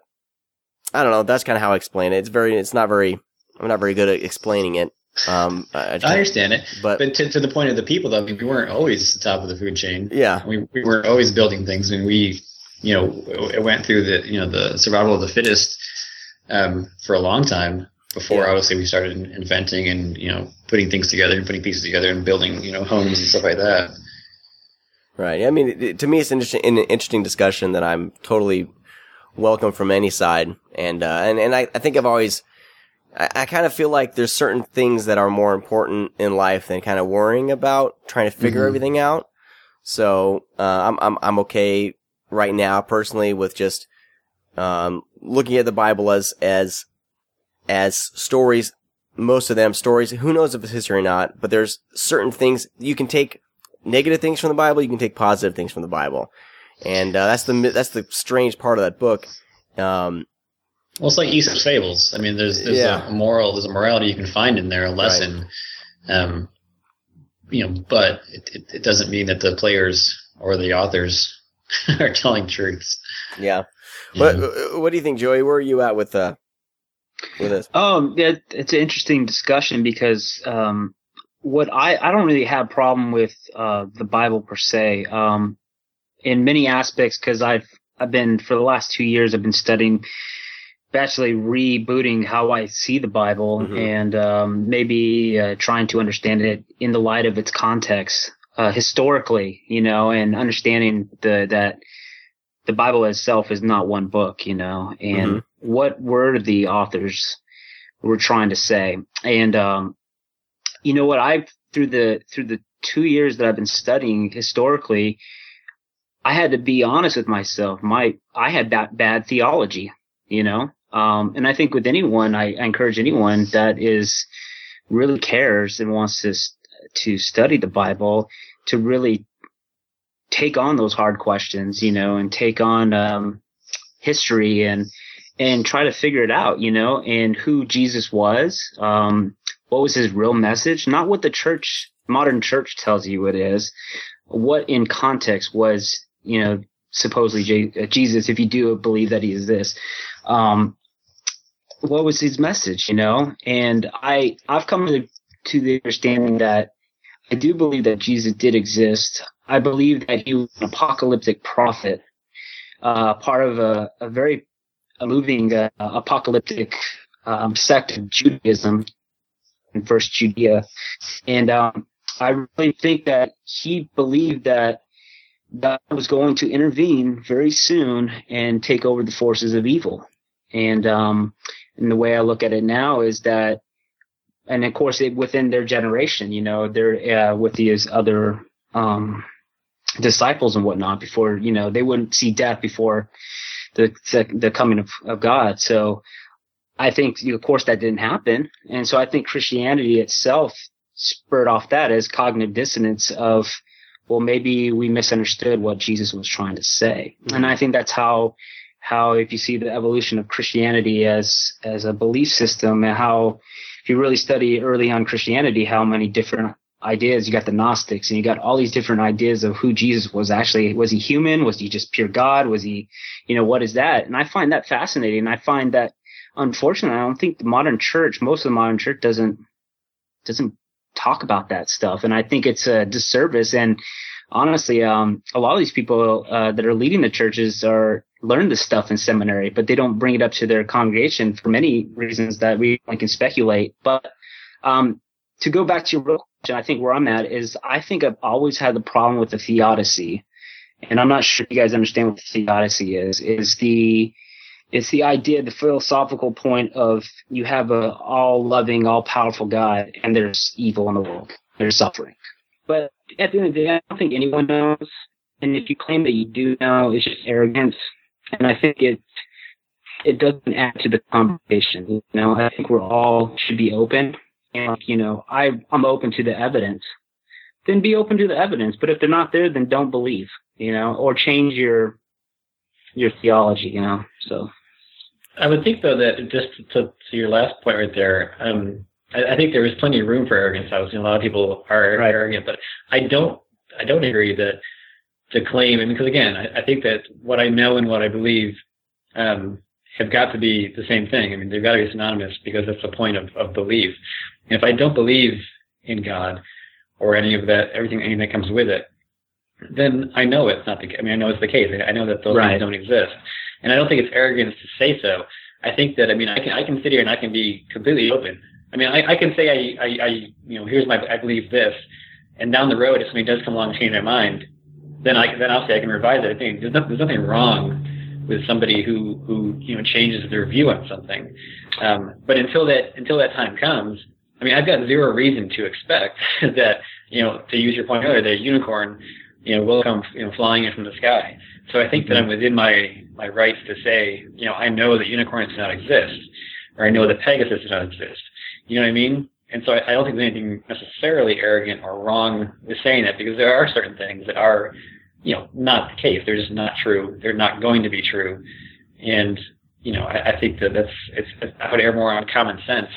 i don't know. That's kind of how i explain it. It's very it's not very I'm not very good at explaining it. Um, I, I understand it, but but to, to the point of the people, though, I mean, we weren't always the top of the food chain. Yeah, we we weren't always building things, I mean, we, you know, it went through the you know the survival of the fittest um, for a long time before obviously we started inventing and you know putting things together and putting pieces together and building you know homes and stuff like that. Right. I mean, it, to me, it's an interesting, an interesting discussion that I'm totally welcome from any side. And, uh, and, and I, I think I've always, I, I kind of feel like there's certain things that are more important in life than kind of worrying about trying to figure Mhm. everything out. So, uh, I'm, I'm, I'm okay right now personally with just, um, looking at the Bible as, as, as stories, most of them stories. Who knows if it's history or not, but there's certain things you can take negative things from the Bible, you can take positive things from the Bible. And, uh, that's the, that's the strange part of that book. Um, Well, it's like Aesop's fables. I mean, there's there's Yeah. a moral, there's a morality you can find in there, a lesson. Um, you know, but it, it, it doesn't mean that the players or the authors are telling truths. yeah. What, what do you think, Joey? Where are you at with, uh, with this? Um, yeah, it's an interesting discussion because um, what I I don't really have problem with uh, the Bible per se. Um, in many aspects, because I've I've been for the last two years I've been studying, actually rebooting how I see the Bible Mhm. and um, maybe uh, trying to understand it in the light of its context uh, historically, you know, and understanding the that the Bible itself is not one book, you know, and Mhm. what were the authors were trying to say. And um, you know what I through the through the two years that I've been studying historically, I had to be honest with myself. My I had that bad theology, you know. Um, and I think with anyone, I, I encourage anyone that is really cares and wants to to study the Bible to really take on those hard questions, you know, and take on um, history and and try to figure it out, you know, and who Jesus was, um, what was his real message, not what the church, modern church tells you it is, what in context was, you know, supposedly uh, Jesus, if you do believe that he is this, um, what was his message, you know? And I, I've come to, to the understanding that I do believe that Jesus did exist. I believe that he was an apocalyptic prophet, uh, part of a, a very moving uh, apocalyptic um, sect of Judaism in First Judea, and um, I really think that he believed that God was going to intervene very soon and take over the forces of evil. And um, and the way I look at it now is that, and of course, it, within their generation, you know, they're uh, with these other um, disciples and whatnot. Before you know, they wouldn't see death before the the coming of, of God. So I think, of course, that didn't happen, and so I think Christianity itself spurred off that as cognitive dissonance of, well, maybe we misunderstood what Jesus was trying to say, and I think that's how how if you see the evolution of Christianity as as a belief system and how if you really study early on Christianity, how many different ideas you got the Gnostics and you got all these different ideas of who Jesus was actually. Was he human? Was he just pure God? Was he you know what is that? And I find that fascinating. I find that unfortunately I don't think the modern church most of the modern church doesn't doesn't talk about that stuff. And I think it's a disservice. And honestly um a lot of these people uh, that are leading the churches are learn this stuff in seminary but they don't bring it up to their congregation for many reasons that we can speculate but um to go back to your question, I think where I'm at is I think I've always had the problem with the theodicy. And I'm not sure if you guys understand what the theodicy is. Is the it's the idea, the philosophical point of you have a all loving, all powerful God and there's evil in the world. There's suffering. But at the end of the day, I don't think anyone knows. And if you claim that you do know, it's just arrogance. And I think it it doesn't add to the conversation. You know, I think we're all should be open and you know I I'm open to the evidence, then be open to the evidence. But if they're not there, then don't believe, you know, or change your your theology, you know. So I would think though that just to, to your last point right there, um, I, I think there is plenty of room for arrogance. i Obviously, a lot of people are arrogant, but I don't I don't agree that to claim. And because again, I, I think that what I know and what I believe um, have got to be the same thing. I mean, they've got to be synonymous because that's the point of, of belief. And if I don't believe in God or any of that, everything, anything that comes with it, then I know it's not the. I mean, I know it's the case. I know that those Right. things don't exist, and I don't think it's arrogance to say so. I think that I mean I can I can sit here and I can be completely open. I mean I, I can say I, I I you know here's my I believe this, and down the road if something does come along and change my mind, then I then I'll say I can revise it. I think there's, no, there's nothing wrong with somebody who who you know changes their view on something. Um, but until that until that time comes, I mean I've got zero reason to expect that you know to use your point earlier that a unicorn you know will come you know flying in from the sky. So I think that I'm within my my rights to say you know I know that unicorns do not exist, or I know that Pegasus does not exist. You know what I mean? And so I, I don't think there's anything necessarily arrogant or wrong with saying that because there are certain things that are, you know, not the case. They're just not true. They're not going to be true. And, you know, I, I think that that's, it's, it's, I would err more on common sense,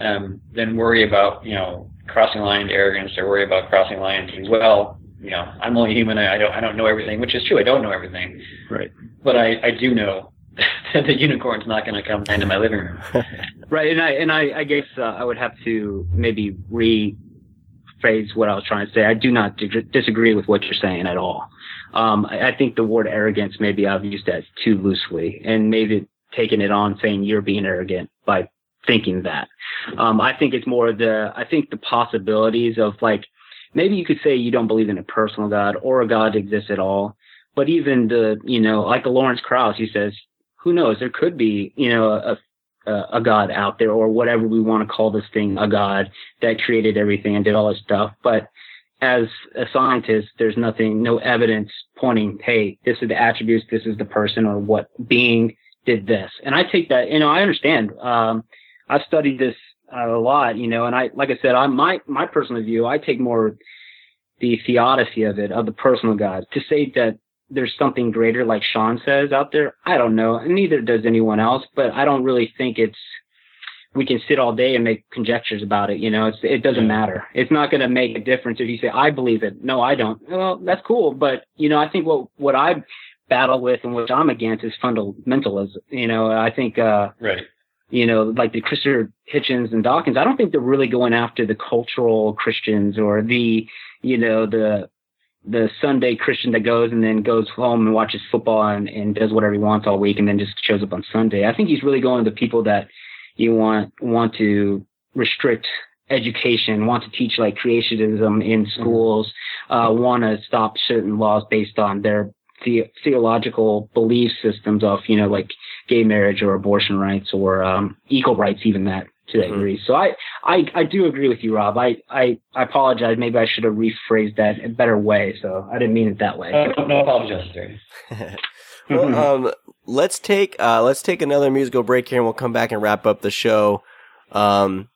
um, than worry about, you know, crossing the line into arrogance or worry about crossing the line into, well, you know, I'm only human. I don't, I don't know everything, which is true. I don't know everything. Right. But I, I do know the unicorn's not going to come into my living room. Right, and I and I, I guess uh, I would have to maybe rephrase what I was trying to say. I do not dig- disagree with what you're saying at all. Um, I, I think the word arrogance maybe I've used that too loosely, and maybe taking it on saying you're being arrogant by thinking that. Um, I think it's more the I think the possibilities of like maybe you could say you don't believe in a personal God or a God exists at all, but even the you know like the Lawrence Krauss, he says who knows? There could be you know a a god out there or whatever we want to call this thing a god that created everything and did all this stuff. But as a scientist there's nothing no evidence pointing hey this is the attributes this is the person or what being did this. And i take that you know i understand. Um i've studied this a lot you know and i like i said i my my personal view i take more the theodicy of it of the personal god to say that there's something greater, like Sean says out there. I don't know, and neither does anyone else. But I don't really think it's we can sit all day and make conjectures about it. You know, it's it doesn't matter. It's not going to make a difference if you say I believe it. No, I don't. Well, that's cool, but you know, I think what what I battle with and what I'm against is fundamentalism. You know, I think uh Right. you know, like the Christopher Hitchens and Dawkins, I don't think they're really going after the cultural Christians or the, you know, the the Sunday Christian that goes and then goes home and watches football and, and does whatever he wants all week and then just shows up on Sunday. I think he's really going to the people that you want want to restrict education, want to teach like creationism in schools, uh, want to stop certain laws based on their the- theological belief systems of, you know, like gay marriage or abortion rights or um, equal rights, even that to that degree. So I, I, I do agree with you, Rob. I, I, I apologize. Maybe I should have rephrased that in a better way. So I didn't mean it that way. Uh, no apology necessary. well, um, let's take uh, let's take another musical break here, and we'll come back and wrap up the show. Um,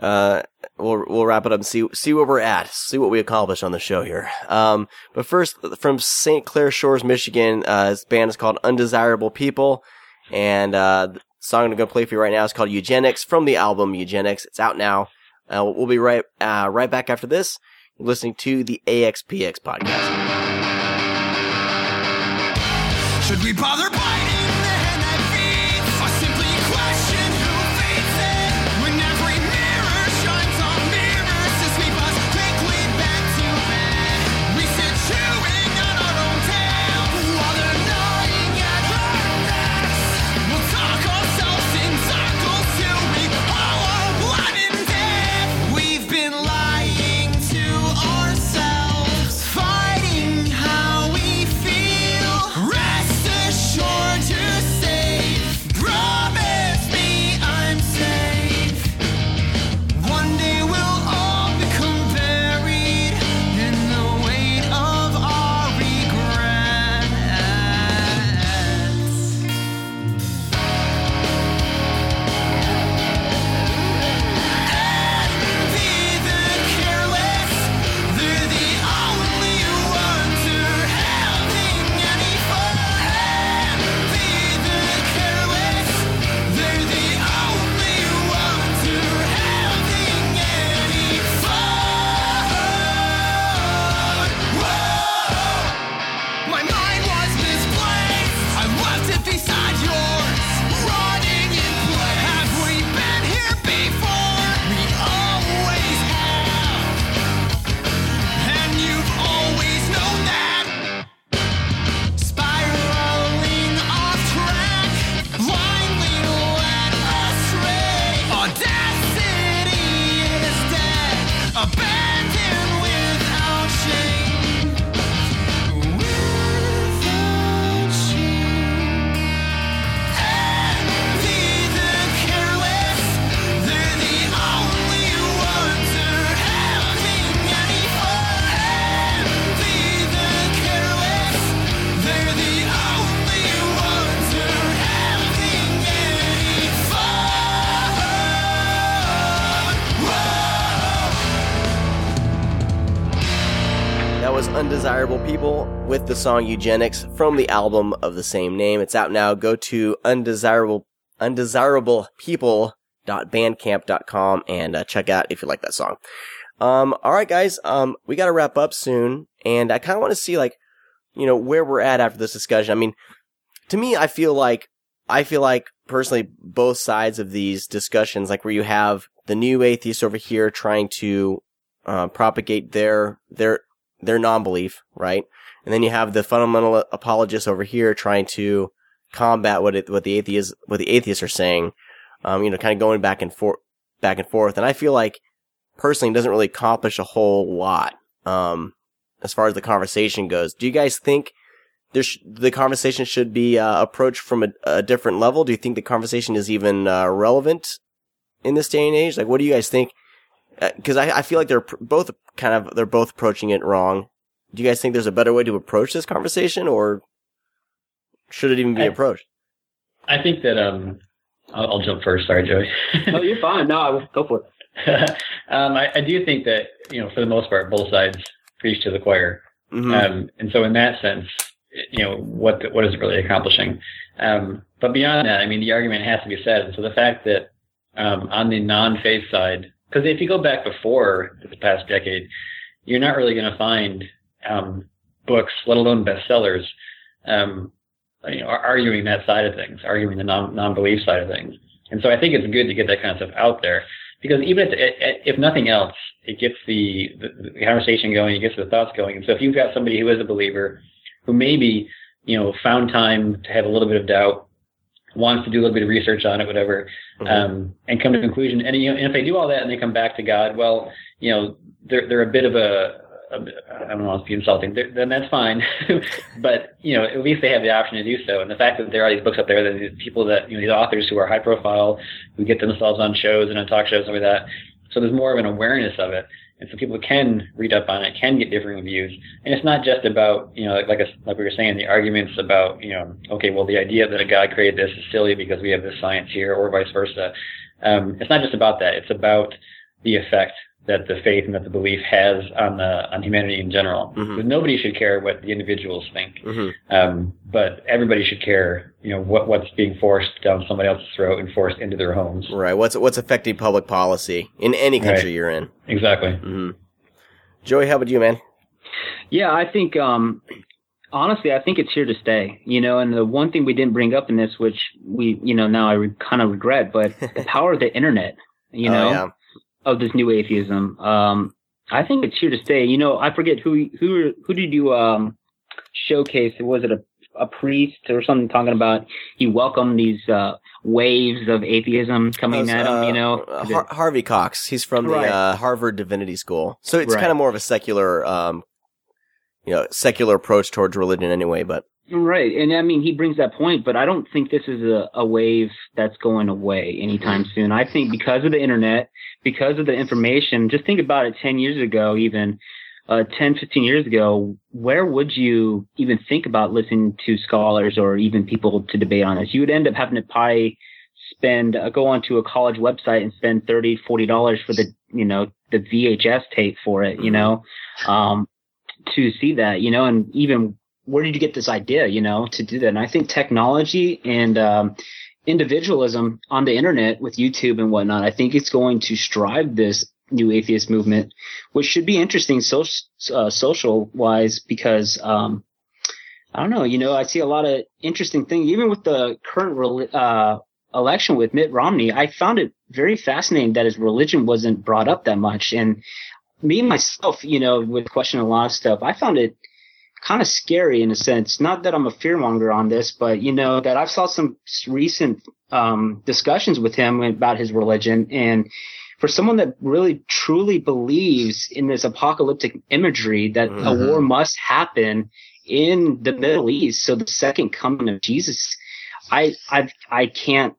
uh, we'll we'll wrap it up and see see where we're at, see what we accomplished on the show here. Um, but first, from St. Clair Shores, Michigan, uh, this band is called Undesirable People, and uh, the song I'm going to play for you right now is called Eugenics from the album Eugenics. It's out now. Uh, we'll be right uh, right back after this. You're listening to the AXPX podcast. Should we bother the song Eugenics from the album of the same name. It's out now. Go to undesirable, undesirablepeople.bandcamp.com and uh, check out if you like that song. Um, all right, guys. Um, we got to wrap up soon, and I kind of want to see like, you know, where we're at after this discussion. I mean, to me, I feel like I feel like personally both sides of these discussions, like where you have the new atheists over here trying to uh, propagate their their their non-belief, right? And then you have the fundamental apologists over here trying to combat what it, what the atheists what the atheists are saying. Um, you know, kind of going back and forth, back and forth. And I feel like personally it doesn't really accomplish a whole lot. Um, as far as the conversation goes, do you guys think sh- the conversation should be uh, approached from a, a, different level? Do you think the conversation is even uh, relevant in this day and age? Like, what do you guys think? Because I, I feel like they're pr- both kind of they're both approaching it wrong. Do you guys think there's a better way to approach this conversation, or should it even be I- approached? I think that um, I'll, I'll jump first. Sorry, Joey. no, you're fine. No, I will go for it. um, I, I do think that you know, for the most part, both sides preach to the choir, Mhm. um, and so in that sense, you know, what what is it really accomplishing? Um, but beyond that, I mean, the argument has to be said. And so the fact that um, on the non-faith side, because if you go back before the past decade, you're not really going to find um, books, let alone bestsellers, um, you know, ar- arguing that side of things, arguing the non non-belief side of things. And so I think it's good to get that kind of stuff out there because even if, if nothing else, it gets the, the, conversation going, it gets the thoughts going. And so if you've got somebody who is a believer who maybe, you know, found time to have a little bit of doubt, wants to do a little bit of research on it, whatever, um, and come to a conclusion. And, you know, and if they do all that and they come back to God, well, you know, they're, they're a bit of a I don't want to be insulting, then that's fine. but, you know, at least they have the option to do so. And the fact that there are these books up there, that these people that, you know, these authors who are high profile, who get themselves on shows and on talk shows and like that. So there's more of an awareness of it. And so people can read up on it, can get different views. And it's not just about, you know, like, like, like we were saying, the arguments about, you know, okay, well, the idea that a God created this is silly because we have this science here or vice versa. Um, it's not just about that. It's about the effect that the faith and that the belief has on the, on humanity in general. Because nobody should care what the individuals think. Mm-hmm. Um, but everybody should care, you know, what, what's being forced down somebody else's throat and forced into their homes. Right. What's what's affecting public policy in any country Right. you're in? Exactly. hmm Joey, how about you, man? Yeah, I think um honestly, I think it's here to stay. You know, and the one thing we didn't bring up in this, which we, you know, now I re- kind of regret, but the power of the internet. You Oh, know, yeah. Of this new atheism. Um, I think it's here to stay. You know, I forget who who who did you um showcase? Was it a a priest or something talking about he welcomed these uh waves of atheism coming That at was, him, you uh, know? uh, Har- Harvey Cox. He's from the uh, Harvard Divinity School, so it's Right. kind of more of a secular, um, you know, secular approach towards religion anyway. But Right. And I mean, he brings that point, but I don't think this is a, a wave that's going away anytime soon. I think because of the internet, because of the information, just think about it 10 years ago, even uh, 10, 15 years ago, where would you even think about listening to scholars or even people to debate on this? You would end up having to probably spend, uh, go onto a college website and spend 30, 40 dollars for the, you know, the VHS tape for it, you know, um, to see that, you know, and even where did you get this idea, you know, to do that? And I think technology and um, individualism on the internet with YouTube and whatnot, I think it's going to strive this new atheist movement, which should be interesting so, uh, social wise because um, I don't know, you know, I see a lot of interesting things, even with the current uh, election with Mitt Romney. I found it very fascinating that his religion wasn't brought up that much. And me myself, you know, would question a lot of stuff. I found it kind of scary in a sense. Not that I'm a fearmonger on this, but you know that I've saw some recent um, discussions with him about his religion, and for someone that really truly believes in this apocalyptic imagery that a Mhm. war must happen in the Middle East, so the second coming of Jesus, I I I can't.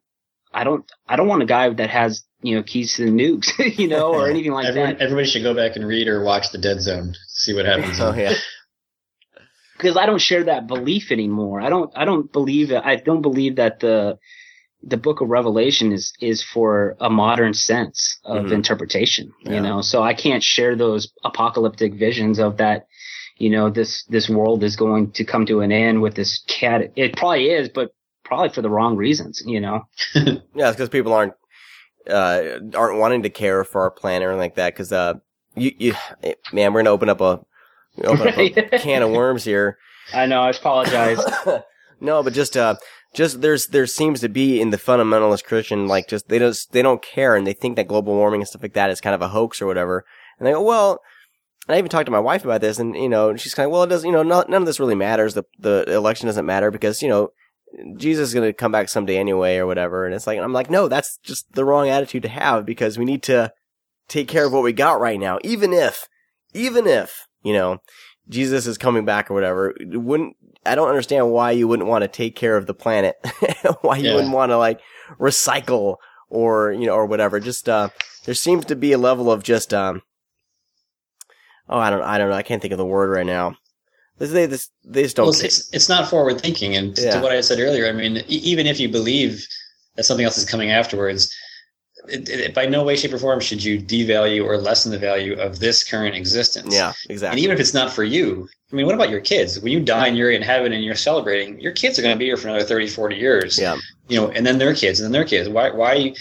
I don't. I don't want a guy that has you know keys to the nukes, you know, or anything like Everyone, that. everybody should go back and read or watch The Dead Zone, see what happens. oh yeah, because I don't share that belief anymore. I don't I don't believe that I don't believe that the the book of Revelation is is for a modern sense of Mhm. interpretation, Yeah. you know. So I can't share those apocalyptic visions of that you know, this, this world is going to come to an end with this cat. It probably is, but probably for the wrong reasons, you know? Yeah, it's because people aren't uh aren't wanting to care for our planet or anything like that. Because uh, you you man, we're gonna open up a open up a can of worms here. I know. I apologize. no, but just uh, just there's there seems to be in the fundamentalist Christian like just they don't they don't care and they think that global warming and stuff like that is kind of a hoax or whatever. And they go, well, and I even talked to my wife about this, and you know, she's kind of, well, it doesn't, you know, not, none of this really matters. The the election doesn't matter because you know Jesus is going to come back someday anyway or whatever. And it's like, I'm like, no, that's just the wrong attitude to have because we need to take care of what we got right now. Even if, even if, you know, Jesus is coming back or whatever, wouldn't, I don't understand why you wouldn't want to take care of the planet. why you Yeah. wouldn't want to like recycle or, you know, or whatever. Just, uh, there seems to be a level of just, um, oh, I don't, I don't know. I can't think of the word right now. They, they, they just don't. Well, it's, it's not forward thinking, and Yeah. to what I said earlier, I mean, even if you believe that something else is coming afterwards, it, it, by no way, shape, or form should you devalue or lessen the value of this current existence. yeah, exactly. And even if it's not for you, I mean, what about your kids? When you die and you're in heaven and you're celebrating, your kids are going to be here for another 30, 40 years. Yeah. You know, and then their kids and then their kids. Why, why,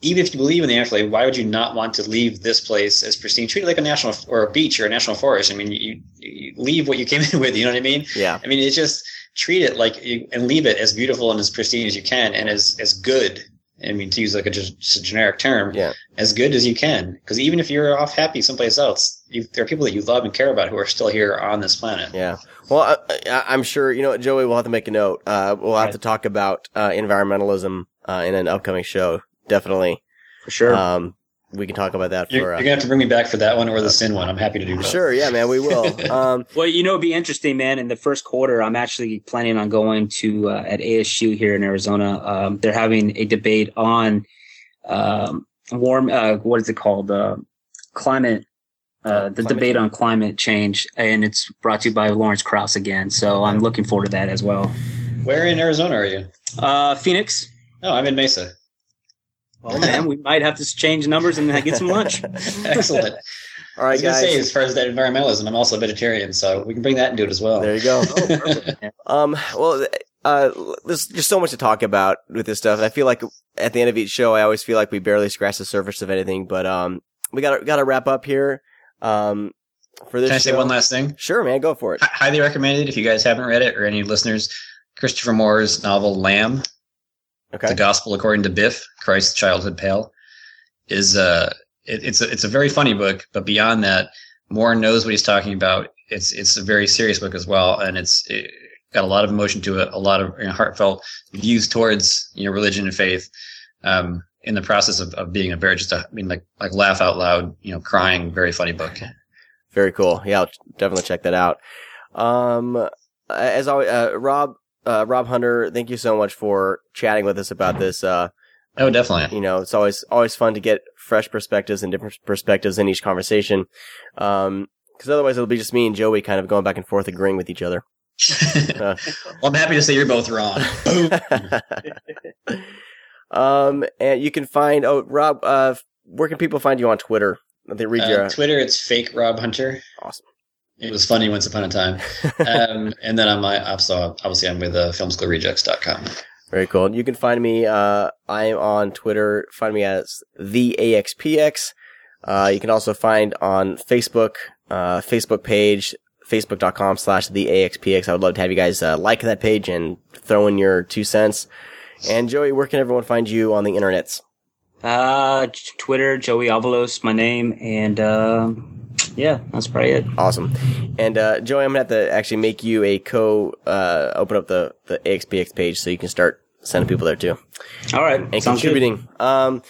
even if you believe in the afterlife, why would you not want to leave this place as pristine? Treat it like a national or a beach or a national forest. I mean, you, you leave what you came in with, you know what I mean? Yeah. I mean, it's just treat it like you, and leave it as beautiful and as pristine as you can and as, as good. I mean, to use like a, just a generic term, Yeah. as good as you can. Because even if you're off happy someplace else, you, there are people that you love and care about who are still here on this planet. Yeah. Well, I, I, I'm sure, you know, Joey, we'll have to make a note. Uh, we'll have to talk about, uh, environmentalism, uh, in an upcoming show. Definitely. For sure. Um, we can talk about that You're, for, you're uh, gonna have to bring me back for that one or the sin one. I'm happy to do that. sure. Yeah, man, we will. Um, Well, you know, it'd be interesting, man. In the first quarter, I'm actually planning on going to uh, at ASU here in Arizona. Um, they're having a debate on um, warm. Uh, what is it called? Uh, climate. Uh, the debate on climate change, and it's brought to you by Lawrence Krauss again. So I'm looking forward to that as well. Where in Arizona are you? Uh, Phoenix. Oh, I'm in Mesa. Oh man, we might have to change numbers and get some lunch. Excellent. all I was gonna say, guys. as far as that environmentalism, I'm also a vegetarian, so we can bring that into it as well. There you go. Um, well, uh, there's just so much to talk about with this stuff. I feel like at the end of each show, I always feel like we barely scratch the surface of anything, but, um, we gotta, gotta wrap up here. Um, for this Can I say one last thing? Sure, man, go for it. H- highly recommended if you guys haven't read it or any listeners. Christopher Moore's novel Lamb, Okay. The Gospel According to Biff, Christ's Childhood Pal, is uh it, it's a, it's a very funny book, but beyond that, Moore knows what he's talking about. It's it's a very serious book as well, and it's it got a lot of emotion to it, a lot of you know, heartfelt views towards you know religion and faith. Um, in the process of, of being a very just a, I mean like like laugh out loud, you know, crying, very funny book. Very cool. Yeah, I'll definitely check that out. Um, as always, uh, Rob, uh, Rob Hunter, thank you so much for chatting with us about this. Uh, Oh, definitely. you know, it's always, always fun to get fresh perspectives and different perspectives in each conversation. Um, cause otherwise it'll be just me and Joey kind of going back and forth agreeing with each other. Uh, Well, I'm happy to say you're both wrong. um, and you can find, oh, Rob, uh, where can people find you on Twitter? They read Uh, your, Twitter, it's fake Rob Hunter. Awesome. It was funny once upon a time. um, and then on my also obviously I'm with uh, filmschoolrejects.com. Very cool. You can find me. Uh, I'm on Twitter. Find me as the AXPX. Uh, you can also find on Facebook, uh, Facebook page, facebook.com slash the AXPX. I would love to have you guys, uh, like that page and throw in your two cents. And Joey, where can everyone find you on the internets? Uh, Twitter, Joey Avalos, my name, and um, yeah, that's probably it. Awesome. And, uh, Joey, I'm gonna have to actually make you a co, uh, open up the, the AXPX page so you can start sending people there too. All right, and sounds good. contributing. Um,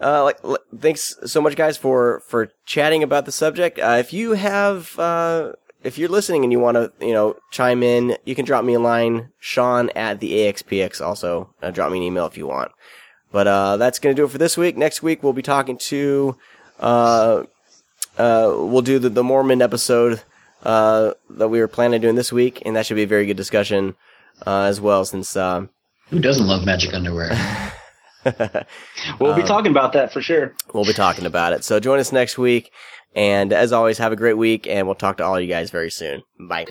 uh, like, l- thanks so much, guys, for for chatting about the subject. Uh, if you have, uh, if you're listening and you want to, you know, chime in, you can drop me a line, Sean at the AXPX. Also, uh, drop me an email if you want. But uh, that's gonna do it for this week. Next week we'll be talking to, uh, uh, we'll do the, the Mormon episode uh, that we were planning on doing this week, and that should be a very good discussion uh, as well. Since uh, Who doesn't love magic underwear? We'll be Um, talking about that for sure. We'll be talking about it. So join us next week. And as always, have a great week and we'll talk to all you guys very soon. Bye.